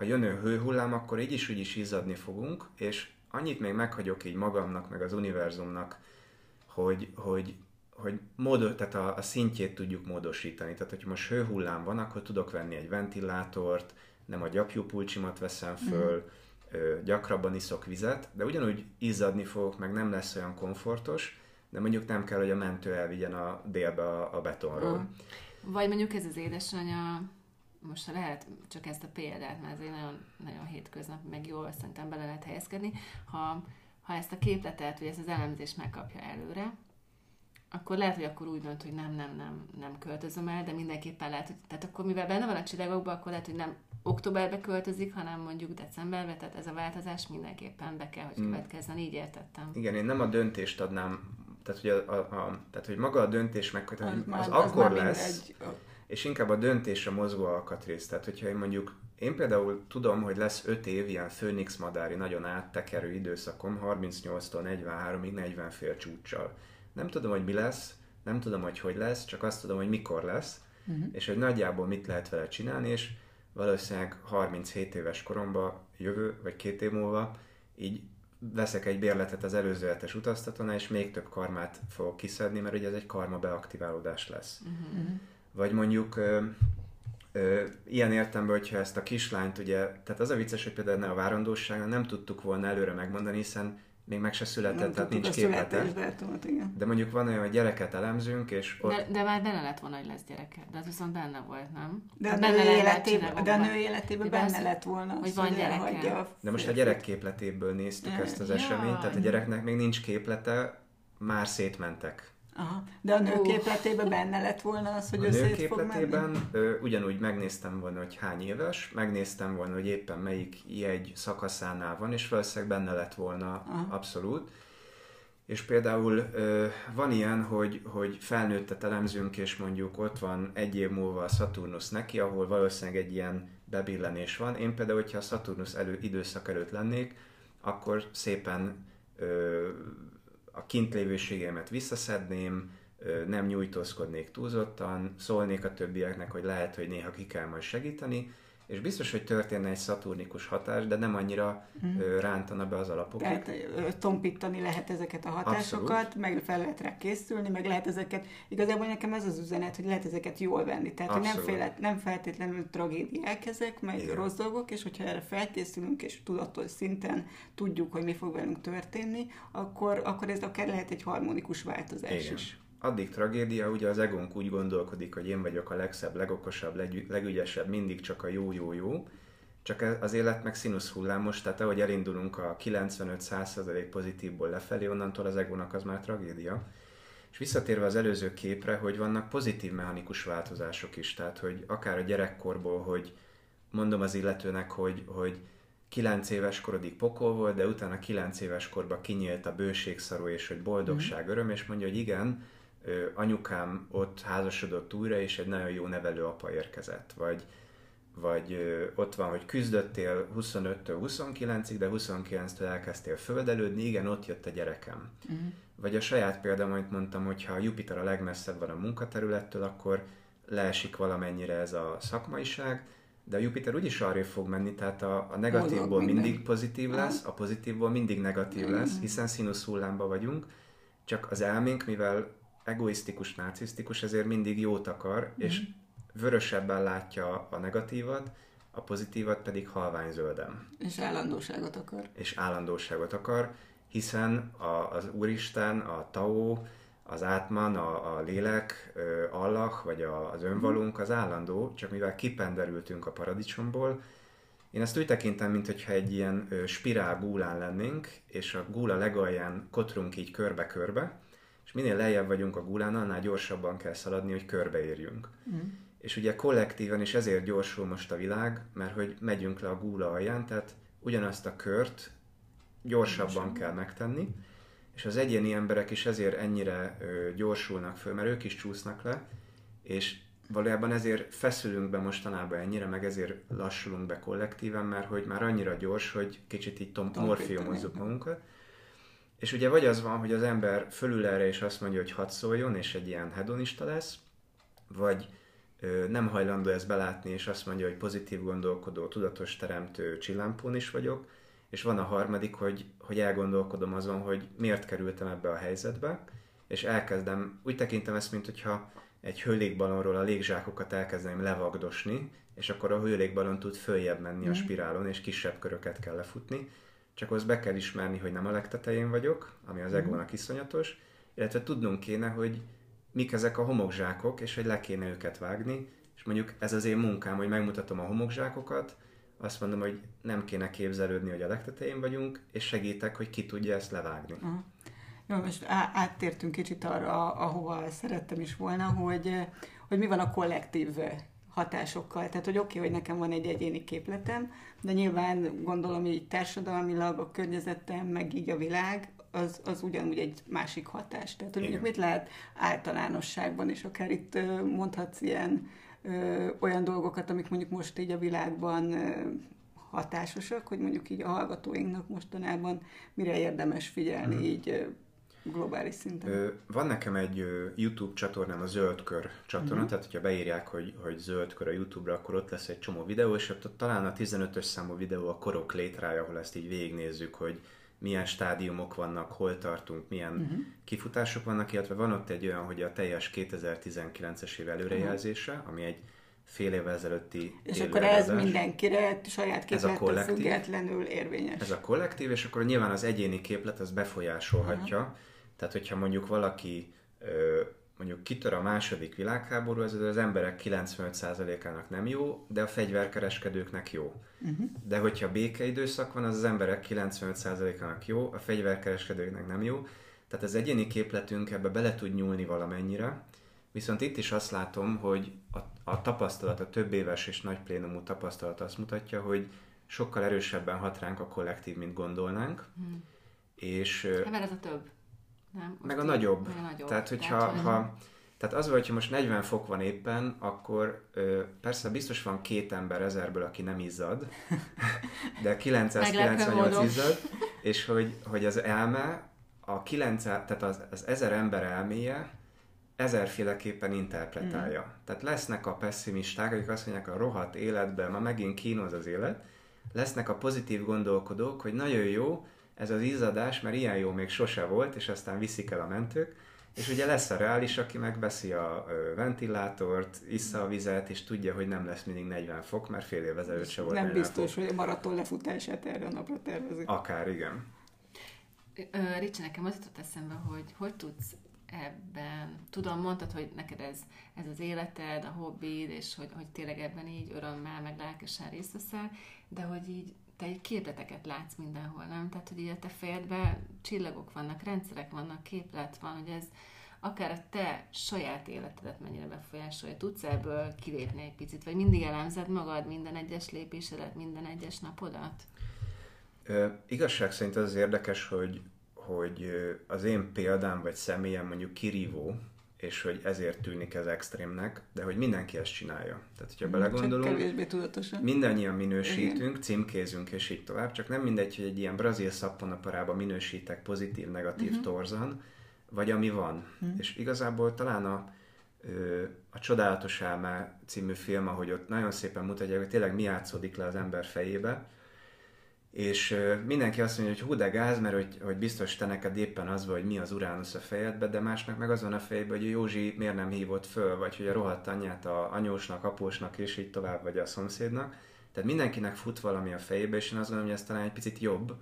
ha jön a hőhullám, akkor így is úgy is izzadni fogunk, és annyit még meghagyok így magamnak, meg az univerzumnak, hogy, hogy, hogy módo, tehát a, a szintjét tudjuk módosítani. Tehát, hogy most hőhullám van, akkor tudok venni egy ventilátort, nem a gyapjúpulcsimat veszem föl, mm. gyakrabban iszok vizet, de ugyanúgy izzadni fogok, meg nem lesz olyan komfortos, de mondjuk nem kell, hogy a mentő elvigyen a délbe a, a betonról. Uh. Vagy mondjuk ez az édesanyja, most lehet csak ezt a példát, mert ez egy nagyon, nagyon hétköznap, meg jól szerintem bele lehet helyezkedni, ha, ha ezt a képletet, vagy ezt az elemzést megkapja előre, akkor lehet, hogy akkor úgy dönt, hogy nem, nem, nem, nem költözöm el, de mindenképpen lehet, hogy, tehát akkor mivel benne van a csillagokban, akkor lehet, hogy nem októberbe költözik, hanem mondjuk decemberbe, tehát ez a változás mindenképpen be kell, hogy hmm. következzen, így értettem. Igen, én nem a döntést adnám tehát hogy, a, a, a, tehát, hogy maga a döntés meg, az, az, az akkor lesz, egy... és inkább a döntés a mozgó alkatrész. Tehát, hogyha én mondjuk, én például tudom, hogy lesz 5 év ilyen főnix madári nagyon áttekerő időszakom, 38-tól 43-ig 40 fél csúccsal. Nem tudom, hogy mi lesz, nem tudom, hogy hogy lesz, csak azt tudom, hogy mikor lesz, uh-huh. és hogy nagyjából mit lehet vele csinálni, és valószínűleg 37 éves koromban, jövő, vagy két év múlva, így veszek egy bérletet az előző hetes utaztatónál, és még több karmát fogok kiszedni, mert ugye ez egy karma beaktiválódás lesz. Uh-huh. Vagy mondjuk ö, ö, ilyen értemben, hogyha ezt a kislányt ugye, tehát az a vicces, hogy például a várandóságnál nem tudtuk volna előre megmondani, hiszen még meg se született, nem tehát nincs képlete. De mondjuk van olyan, hogy gyereket elemzünk, és ott... De, de már benne lett volna, hogy lesz gyereke. De az viszont benne volt, nem? De a, benne nő, életében, de a nő életében benne az, lett volna, hogy van gyereke. De most a gyerek képletéből néztük ezt az ja. eseményt, tehát a gyereknek még nincs képlete, már szétmentek. Aha. De a nő képletében benne lett volna az, hogy a ő képletében ö, ugyanúgy megnéztem volna, hogy hány éves, megnéztem volna, hogy éppen melyik jegy szakaszánál van, és valószínűleg benne lett volna Aha. abszolút. És például ö, van ilyen, hogy, hogy felnőttet elemzünk, és mondjuk ott van egy év múlva a Saturnus neki, ahol valószínűleg egy ilyen bebillenés van. Én például, hogyha a Saturnus elő, időszak előtt lennék, akkor szépen ö, a kintlévőségemet visszaszedném, nem nyújtózkodnék túlzottan, szólnék a többieknek, hogy lehet, hogy néha ki kell majd segíteni, és biztos, hogy történne egy szaturnikus hatás, de nem annyira mm. rántana be az alapokat. Tehát tompítani lehet ezeket a hatásokat, Abszolút. meg fel lehet rá készülni, meg lehet ezeket, igazából nekem ez az üzenet, hogy lehet ezeket jól venni. Tehát, nem, féle, nem feltétlenül tragédiák ezek, meg Igen. rossz dolgok, és hogyha erre felkészülünk, és tudatos szinten tudjuk, hogy mi fog velünk történni, akkor, akkor ez akár lehet egy harmonikus változás Igen. is addig tragédia, ugye az egónk úgy gondolkodik, hogy én vagyok a legszebb, legokosabb, leg, legügyesebb, mindig csak a jó-jó-jó, csak az élet meg színusz hullámos, tehát ahogy elindulunk a 95-100% pozitívból lefelé, onnantól az egónak az már tragédia. És visszatérve az előző képre, hogy vannak pozitív mechanikus változások is, tehát hogy akár a gyerekkorból, hogy mondom az illetőnek, hogy, hogy 9 éves korodig pokol volt, de utána 9 éves korban kinyílt a bőségszaró, és hogy boldogság, mhm. öröm, és mondja, hogy igen, anyukám ott házasodott újra, és egy nagyon jó nevelő apa érkezett, vagy, vagy ott van, hogy küzdöttél 25-től 29-ig, de 29-től elkezdtél földelődni, igen, ott jött a gyerekem. Uh-huh. Vagy a saját példám, amit mondtam, hogy ha Jupiter a legmesszebb van a munkaterülettől, akkor leesik valamennyire ez a szakmaiság, de a Jupiter úgyis arra fog menni, tehát a, a negatívból mindig pozitív lesz, a pozitívból mindig negatív lesz, hiszen színusz hullámba vagyunk, csak az elménk, mivel egoisztikus, narcisztikus, ezért mindig jót akar, mm. és vörösebben látja a negatívat, a pozitívat pedig halvány zölden. És állandóságot akar. És állandóságot akar, hiszen a, az Úristen, a Tao, az átman, a, a lélek, Allah, vagy a, az önvalunk az állandó, csak mivel kipenderültünk a paradicsomból, én ezt úgy tekintem, mintha egy ilyen spirál gúlán lennénk, és a gúla legalján kotrunk így körbe-körbe, és minél lejjebb vagyunk a gulán, annál gyorsabban kell szaladni, hogy körbeérjünk. Mm. És ugye kollektíven is ezért gyorsul most a világ, mert hogy megyünk le a gúla alján, tehát ugyanazt a kört gyorsabban kell megtenni, és az egyéni emberek is ezért ennyire ö, gyorsulnak föl, mert ők is csúsznak le, és valójában ezért feszülünk be mostanában ennyire, meg ezért lassulunk be kollektíven, mert hogy már annyira gyors, hogy kicsit így tom- morfiumozzuk magunkat. És ugye vagy az van, hogy az ember fölül erre és azt mondja, hogy hadd szóljon, és egy ilyen hedonista lesz, vagy ö, nem hajlandó ezt belátni, és azt mondja, hogy pozitív gondolkodó, tudatos teremtő csillámpón is vagyok, és van a harmadik, hogy, hogy elgondolkodom azon, hogy miért kerültem ebbe a helyzetbe, és elkezdem, úgy tekintem ezt, mint hogyha egy hőlékbalonról a légzsákokat elkezdeném levagdosni, és akkor a hőlékbalon tud följebb menni a spirálon, és kisebb köröket kell lefutni, csak az be kell ismerni, hogy nem a legtetején vagyok, ami az mhm. egónak iszonyatos, illetve tudnunk kéne, hogy mik ezek a homokzsákok, és hogy le kéne őket vágni, és mondjuk ez az én munkám, hogy megmutatom a homokzsákokat, azt mondom, hogy nem kéne képzelődni, hogy a legtetején vagyunk, és segítek, hogy ki tudja ezt levágni. Uh-huh. Jó, most áttértünk kicsit arra, ahova szerettem is volna, hogy, hogy mi van a kollektív hatásokkal. Tehát, hogy oké, okay, hogy nekem van egy egyéni képletem, de nyilván gondolom így társadalmilag, a környezetem, meg így a világ, az, az ugyanúgy egy másik hatás. Tehát, hogy mondjuk mit lehet általánosságban, és akár itt mondhatsz ilyen ö, olyan dolgokat, amik mondjuk most így a világban ö, hatásosak, hogy mondjuk így a hallgatóinknak mostanában mire érdemes figyelni hmm. így globális szinten? Van nekem egy YouTube csatornám, a Zöldkör csatorna, uh-huh. tehát hogyha beírják, hogy, hogy Zöldkör a YouTube-ra, akkor ott lesz egy csomó videó, és ott talán a 15-ös számú videó a korok létrája, ahol ezt így végignézzük, hogy milyen stádiumok vannak, hol tartunk, milyen uh-huh. kifutások vannak, illetve van ott egy olyan, hogy a teljes 2019-es év előrejelzése, uh-huh. ami egy fél évvel ezelőtti És akkor ez mindenkire saját képlettől függetlenül érvényes. Ez a kollektív, és akkor nyilván az egyéni képlet az befolyásolhatja, uh-huh. Tehát, hogyha mondjuk valaki mondjuk kitör a második világháború, ez az emberek 95%-ának nem jó, de a fegyverkereskedőknek jó. Uh-huh. De hogyha békeidőszak van, az az emberek 95%-ának jó, a fegyverkereskedőknek nem jó. Tehát az egyéni képletünk ebbe bele tud nyúlni valamennyire, viszont itt is azt látom, hogy a, a tapasztalat, a több éves és nagy plénumú tapasztalat azt mutatja, hogy sokkal erősebben hat ránk a kollektív, mint gondolnánk. Uh-huh. És, hát, mert ez a több. Nem, meg a nagyobb. Meg a nagyobb. Tehát, hogyha tehát, ha, tehát az, hogy most 40 fok van éppen, akkor ö, persze biztos van két ember ezerből, aki nem izzad, de 998 izzad, és hogy, hogy az elme, a 9, tehát az, az ezer ember elméje ezerféleképpen interpretálja. Mm. Tehát lesznek a pessimisták, akik azt mondják, a rohadt életben ma megint kínoz az élet, lesznek a pozitív gondolkodók, hogy nagyon jó, ez az izzadás, mert ilyen jó még sose volt, és aztán viszik el a mentők, és ugye lesz a reális, aki megveszi a ventilátort, issza a vizet, és tudja, hogy nem lesz mindig 40 fok, mert fél év ezelőtt se volt Nem biztos, fok. hogy a maraton lefutását erre a napra tervezik. Akár, igen. Ricsi, nekem az jutott eszembe, hogy hogy tudsz ebben, tudom, mondtad, hogy neked ez, ez az életed, a hobbid, és hogy, hogy tényleg ebben így örömmel, meg lelkesen részt veszel, de hogy így te egy képleteket látsz mindenhol, nem? Tehát, hogy így a te fejedben csillagok vannak, rendszerek vannak, képlet van, hogy ez akár a te saját életedet mennyire befolyásolja. Tudsz ebből kilépni egy picit, vagy mindig elemzed magad minden egyes lépésedet, minden egyes napodat? Ö, igazság szerint az érdekes, hogy, hogy az én példám vagy személyem mondjuk kirívó, és hogy ezért tűnik ez extrémnek, de hogy mindenki ezt csinálja. Tehát, hogyha belegondolunk, Csak kevésbé tudatosan. mindannyian minősítünk, Igen. címkézünk, és így tovább, csak nem mindegy, hogy egy ilyen brazil szapponaparába minősítek pozitív, negatív uh-huh. torzan, vagy ami van. Uh-huh. És igazából talán a, a Csodálatos Álmá című film, ahogy ott nagyon szépen mutatják, hogy tényleg mi játszódik le az ember fejébe, és mindenki azt mondja, hogy hú de gáz, mert hogy, hogy biztos te neked éppen az vagy, hogy mi az Uránusz a fejedbe, de másnak meg az van a fejében, hogy Józsi miért nem hívott föl, vagy hogy a rohadt anyját a anyósnak, apósnak és így tovább, vagy a szomszédnak. Tehát mindenkinek fut valami a fejébe, és én azt gondolom, hogy ez talán egy picit jobb,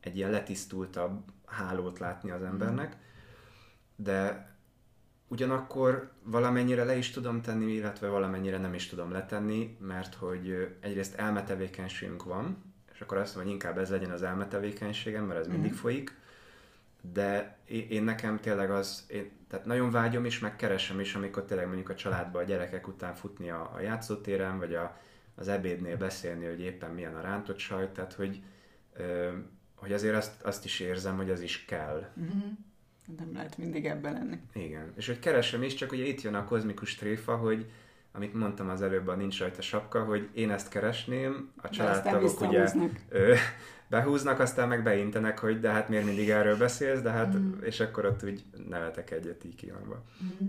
egy ilyen letisztultabb hálót látni az embernek, de ugyanakkor valamennyire le is tudom tenni, illetve valamennyire nem is tudom letenni, mert hogy egyrészt elmetevékenységünk van, és akkor azt mondom, hogy inkább ez legyen az elmetevékenységem, mert ez mm. mindig folyik, de én nekem tényleg az, én, tehát nagyon vágyom is, meg keresem is, amikor tényleg mondjuk a családban a gyerekek után futni a, a játszótéren, vagy a, az ebédnél beszélni, hogy éppen milyen a rántott sajt, tehát hogy, ö, hogy azért azt, azt is érzem, hogy az is kell. Mm-hmm. Nem lehet mindig ebben lenni. Igen. És hogy keresem is, csak ugye itt jön a kozmikus tréfa, hogy amit mondtam az előbb, a nincs rajta sapka, hogy én ezt keresném, a családtagok ugye ö, behúznak, aztán meg beintenek, hogy de hát miért mindig erről beszélsz, de hát, mm. és akkor ott úgy nevetek egyet így kihangva. Mm.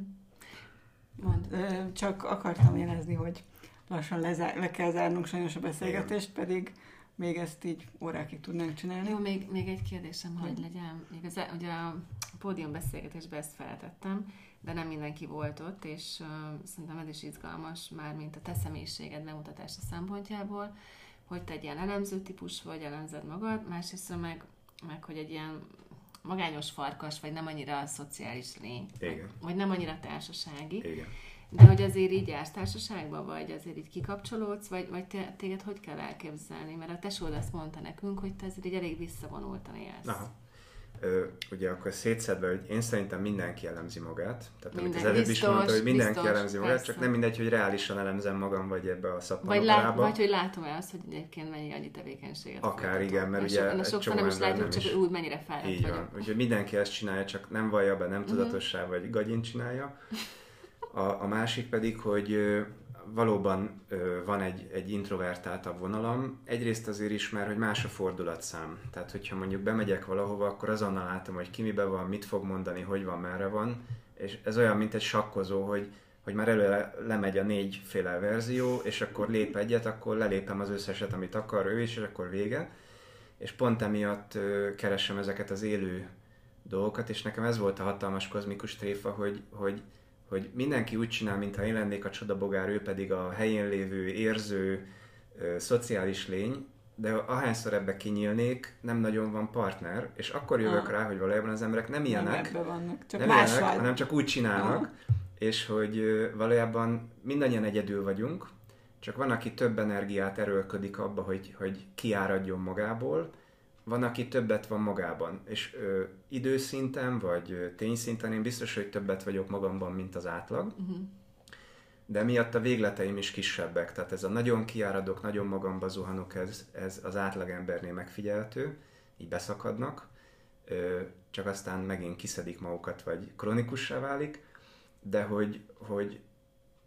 Mond. Csak akartam jelezni, hogy lassan lezár, le kell zárnunk sajnos a beszélgetést, Igen. pedig még ezt így órákig tudnánk csinálni. Jó, még, még egy kérdésem, hogy legyen. Még az, ugye a pódium beszélgetésben ezt feltettem, de nem mindenki volt ott, és uh, szerintem ez is izgalmas már, mint a te személyiséged bemutatása szempontjából, hogy te egy ilyen elemző típus vagy, elemzed magad, másrészt meg, meg hogy egy ilyen magányos farkas, vagy nem annyira a szociális lény. Vagy, vagy nem annyira társasági. Igen. De hogy azért így jársz társaságba, vagy azért így kikapcsolódsz, vagy, vagy te, téged hogy kell elképzelni? Mert a tesód azt mondta nekünk, hogy te azért így elég visszavonultan élsz. Aha ugye akkor szétszedve, hogy én szerintem mindenki elemzi magát. Tehát Minden, amit az előbb is mondta, hogy mindenki biztos, elemzi magát, persze. csak nem mindegy, hogy reálisan elemzem magam, vagy ebbe a vagy, lát, vagy hogy látom el azt, hogy egyébként mennyi annyi tevékenységet Akár igen, mert ugye sok, sokszor nem is látjuk, csak is... úgy mennyire fáradt Így van. Úgyhogy mindenki ezt csinálja, csak nem vallja be, nem mhm. tudatossá, vagy gagyin csinálja. A, a másik pedig, hogy valóban van egy, egy introvertáltabb vonalam. Egyrészt azért is, mert hogy más a fordulatszám. Tehát, hogyha mondjuk bemegyek valahova, akkor azonnal látom, hogy ki mibe van, mit fog mondani, hogy van, merre van. És ez olyan, mint egy sakkozó, hogy, hogy már előre lemegy a négyféle verzió, és akkor lép egyet, akkor lelépem az összeset, amit akar ő is, és akkor vége. És pont emiatt ö, keresem ezeket az élő dolgokat, és nekem ez volt a hatalmas kozmikus tréfa, hogy, hogy hogy mindenki úgy csinál, mintha én lennék a csodabogár, ő pedig a helyén lévő, érző, ö, szociális lény, de ahányszor ebbe kinyílnék, nem nagyon van partner, és akkor jövök ah. rá, hogy valójában az emberek nem ilyenek, nem vannak, csak nem ilyenek hanem csak úgy csinálnak, ah. és hogy ö, valójában mindannyian egyedül vagyunk, csak van, aki több energiát erőlködik abba, hogy, hogy kiáradjon magából, van, aki többet van magában, és ö, időszinten, vagy ö, tényszinten én biztos, hogy többet vagyok magamban, mint az átlag, uh-huh. de miatt a végleteim is kisebbek, tehát ez a nagyon kiáradok, nagyon magamba zuhanok, ez, ez az átlagembernél megfigyelhető, így beszakadnak, ö, csak aztán megint kiszedik magukat, vagy kronikussá válik, de hogy, hogy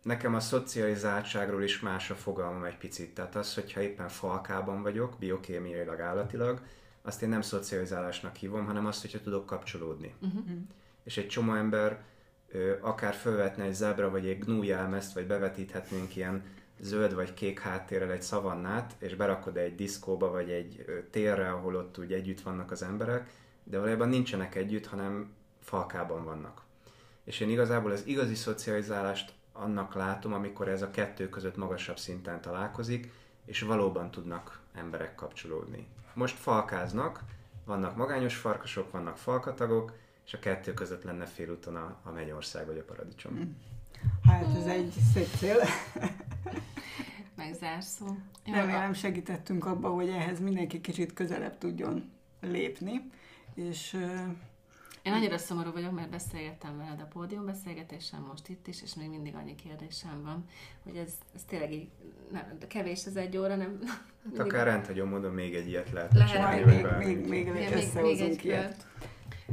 nekem a szocializáltságról is más a fogalmam egy picit. Tehát az, hogyha éppen falkában vagyok, biokémiailag, állatilag, azt én nem szocializálásnak hívom, hanem azt, hogyha tudok kapcsolódni. Uh-huh. És egy csomó ember ö, akár felvetne egy zebra vagy egy gnú jelmezt, vagy bevetíthetnénk ilyen zöld vagy kék háttérrel egy szavannát, és berakod egy diszkóba, vagy egy ö, térre, ahol ott úgy együtt vannak az emberek, de valójában nincsenek együtt, hanem falkában vannak. És én igazából az igazi szocializálást annak látom, amikor ez a kettő között magasabb szinten találkozik, és valóban tudnak emberek kapcsolódni. Most falkáznak, vannak magányos farkasok, vannak falkatagok, és a kettő között lenne félúton a, a mennyország vagy a paradicsom. Mm. Hát ez egy szép cél. Megzárszó. Remélem segítettünk abba, hogy ehhez mindenki kicsit közelebb tudjon lépni, és Én annyira szomorú vagyok, mert beszélgettem veled a pódium beszélgetésen most itt is, és még mindig annyi kérdésem van, hogy ez, ez tényleg így, nem, kevés az egy óra, nem... Hát akár rendhagyom, mondom, még egy ilyet lehet Lehet. még, még, még, még még, még összehozunk egy ilyet.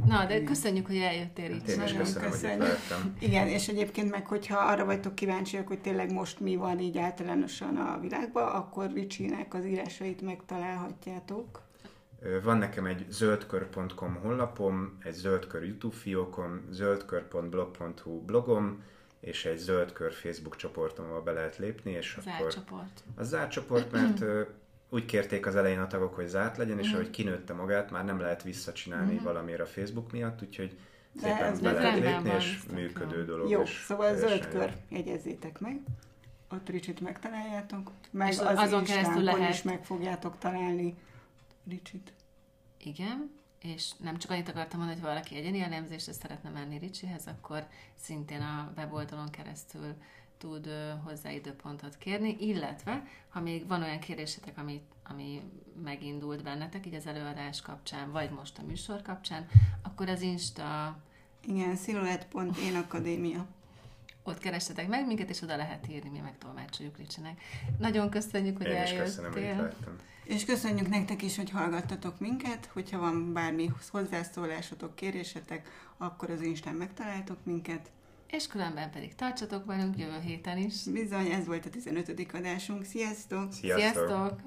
Na, de köszönjük, hogy eljöttél itt. Hát én is Nagyon köszönöm, hogy itt köszönjük. lehettem. Igen, és egyébként meg, hogyha arra vagytok kíváncsiak, hogy tényleg most mi van így általánosan a világban, akkor Ricsinek az írásait megtalálhatjátok. Van nekem egy zöldkör.com honlapom, egy zöldkör YouTube fiókom, zöldkör.blog.hu blogom, és egy zöldkör Facebook csoportom, ahol be lehet lépni, és Az akkor átcsoport. a zárt csoport, mert úgy kérték az elején a tagok, hogy zárt legyen, és ahogy kinőtte magát, már nem lehet visszacsinálni valamiért a Facebook miatt, úgyhogy De szépen ez be meg lehet lépni, van, és működő dolog. Jó, szóval a teljesen zöld jó. kör, jegyezzétek meg. Ott Ricsit megtaláljátok, meg És az azon keresztül lehet- is meg fogjátok találni Ricsit. Igen, és nem csak annyit akartam mondani, hogy valaki egyéni elemzésre szeretne menni Ricsihez, akkor szintén a weboldalon keresztül tud hozzá időpontot kérni, illetve ha még van olyan kérdésetek, ami, ami megindult bennetek, így az előadás kapcsán, vagy most a műsor kapcsán, akkor az Insta, Igen, Silhouette.én Akadémia. ott keressetek meg minket, és oda lehet írni, mi megtolmácsoljuk Ricsinek. Nagyon köszönjük, hogy Én is köszönöm, hogy itt eljöttél. És köszönjük nektek is, hogy hallgattatok minket. Hogyha van bármi hozzászólásotok, kérésetek, akkor az Instán megtaláltok minket. És különben pedig tartsatok velünk jövő héten is. Bizony, ez volt a 15. adásunk. Sziasztok! Sziasztok! Sziasztok!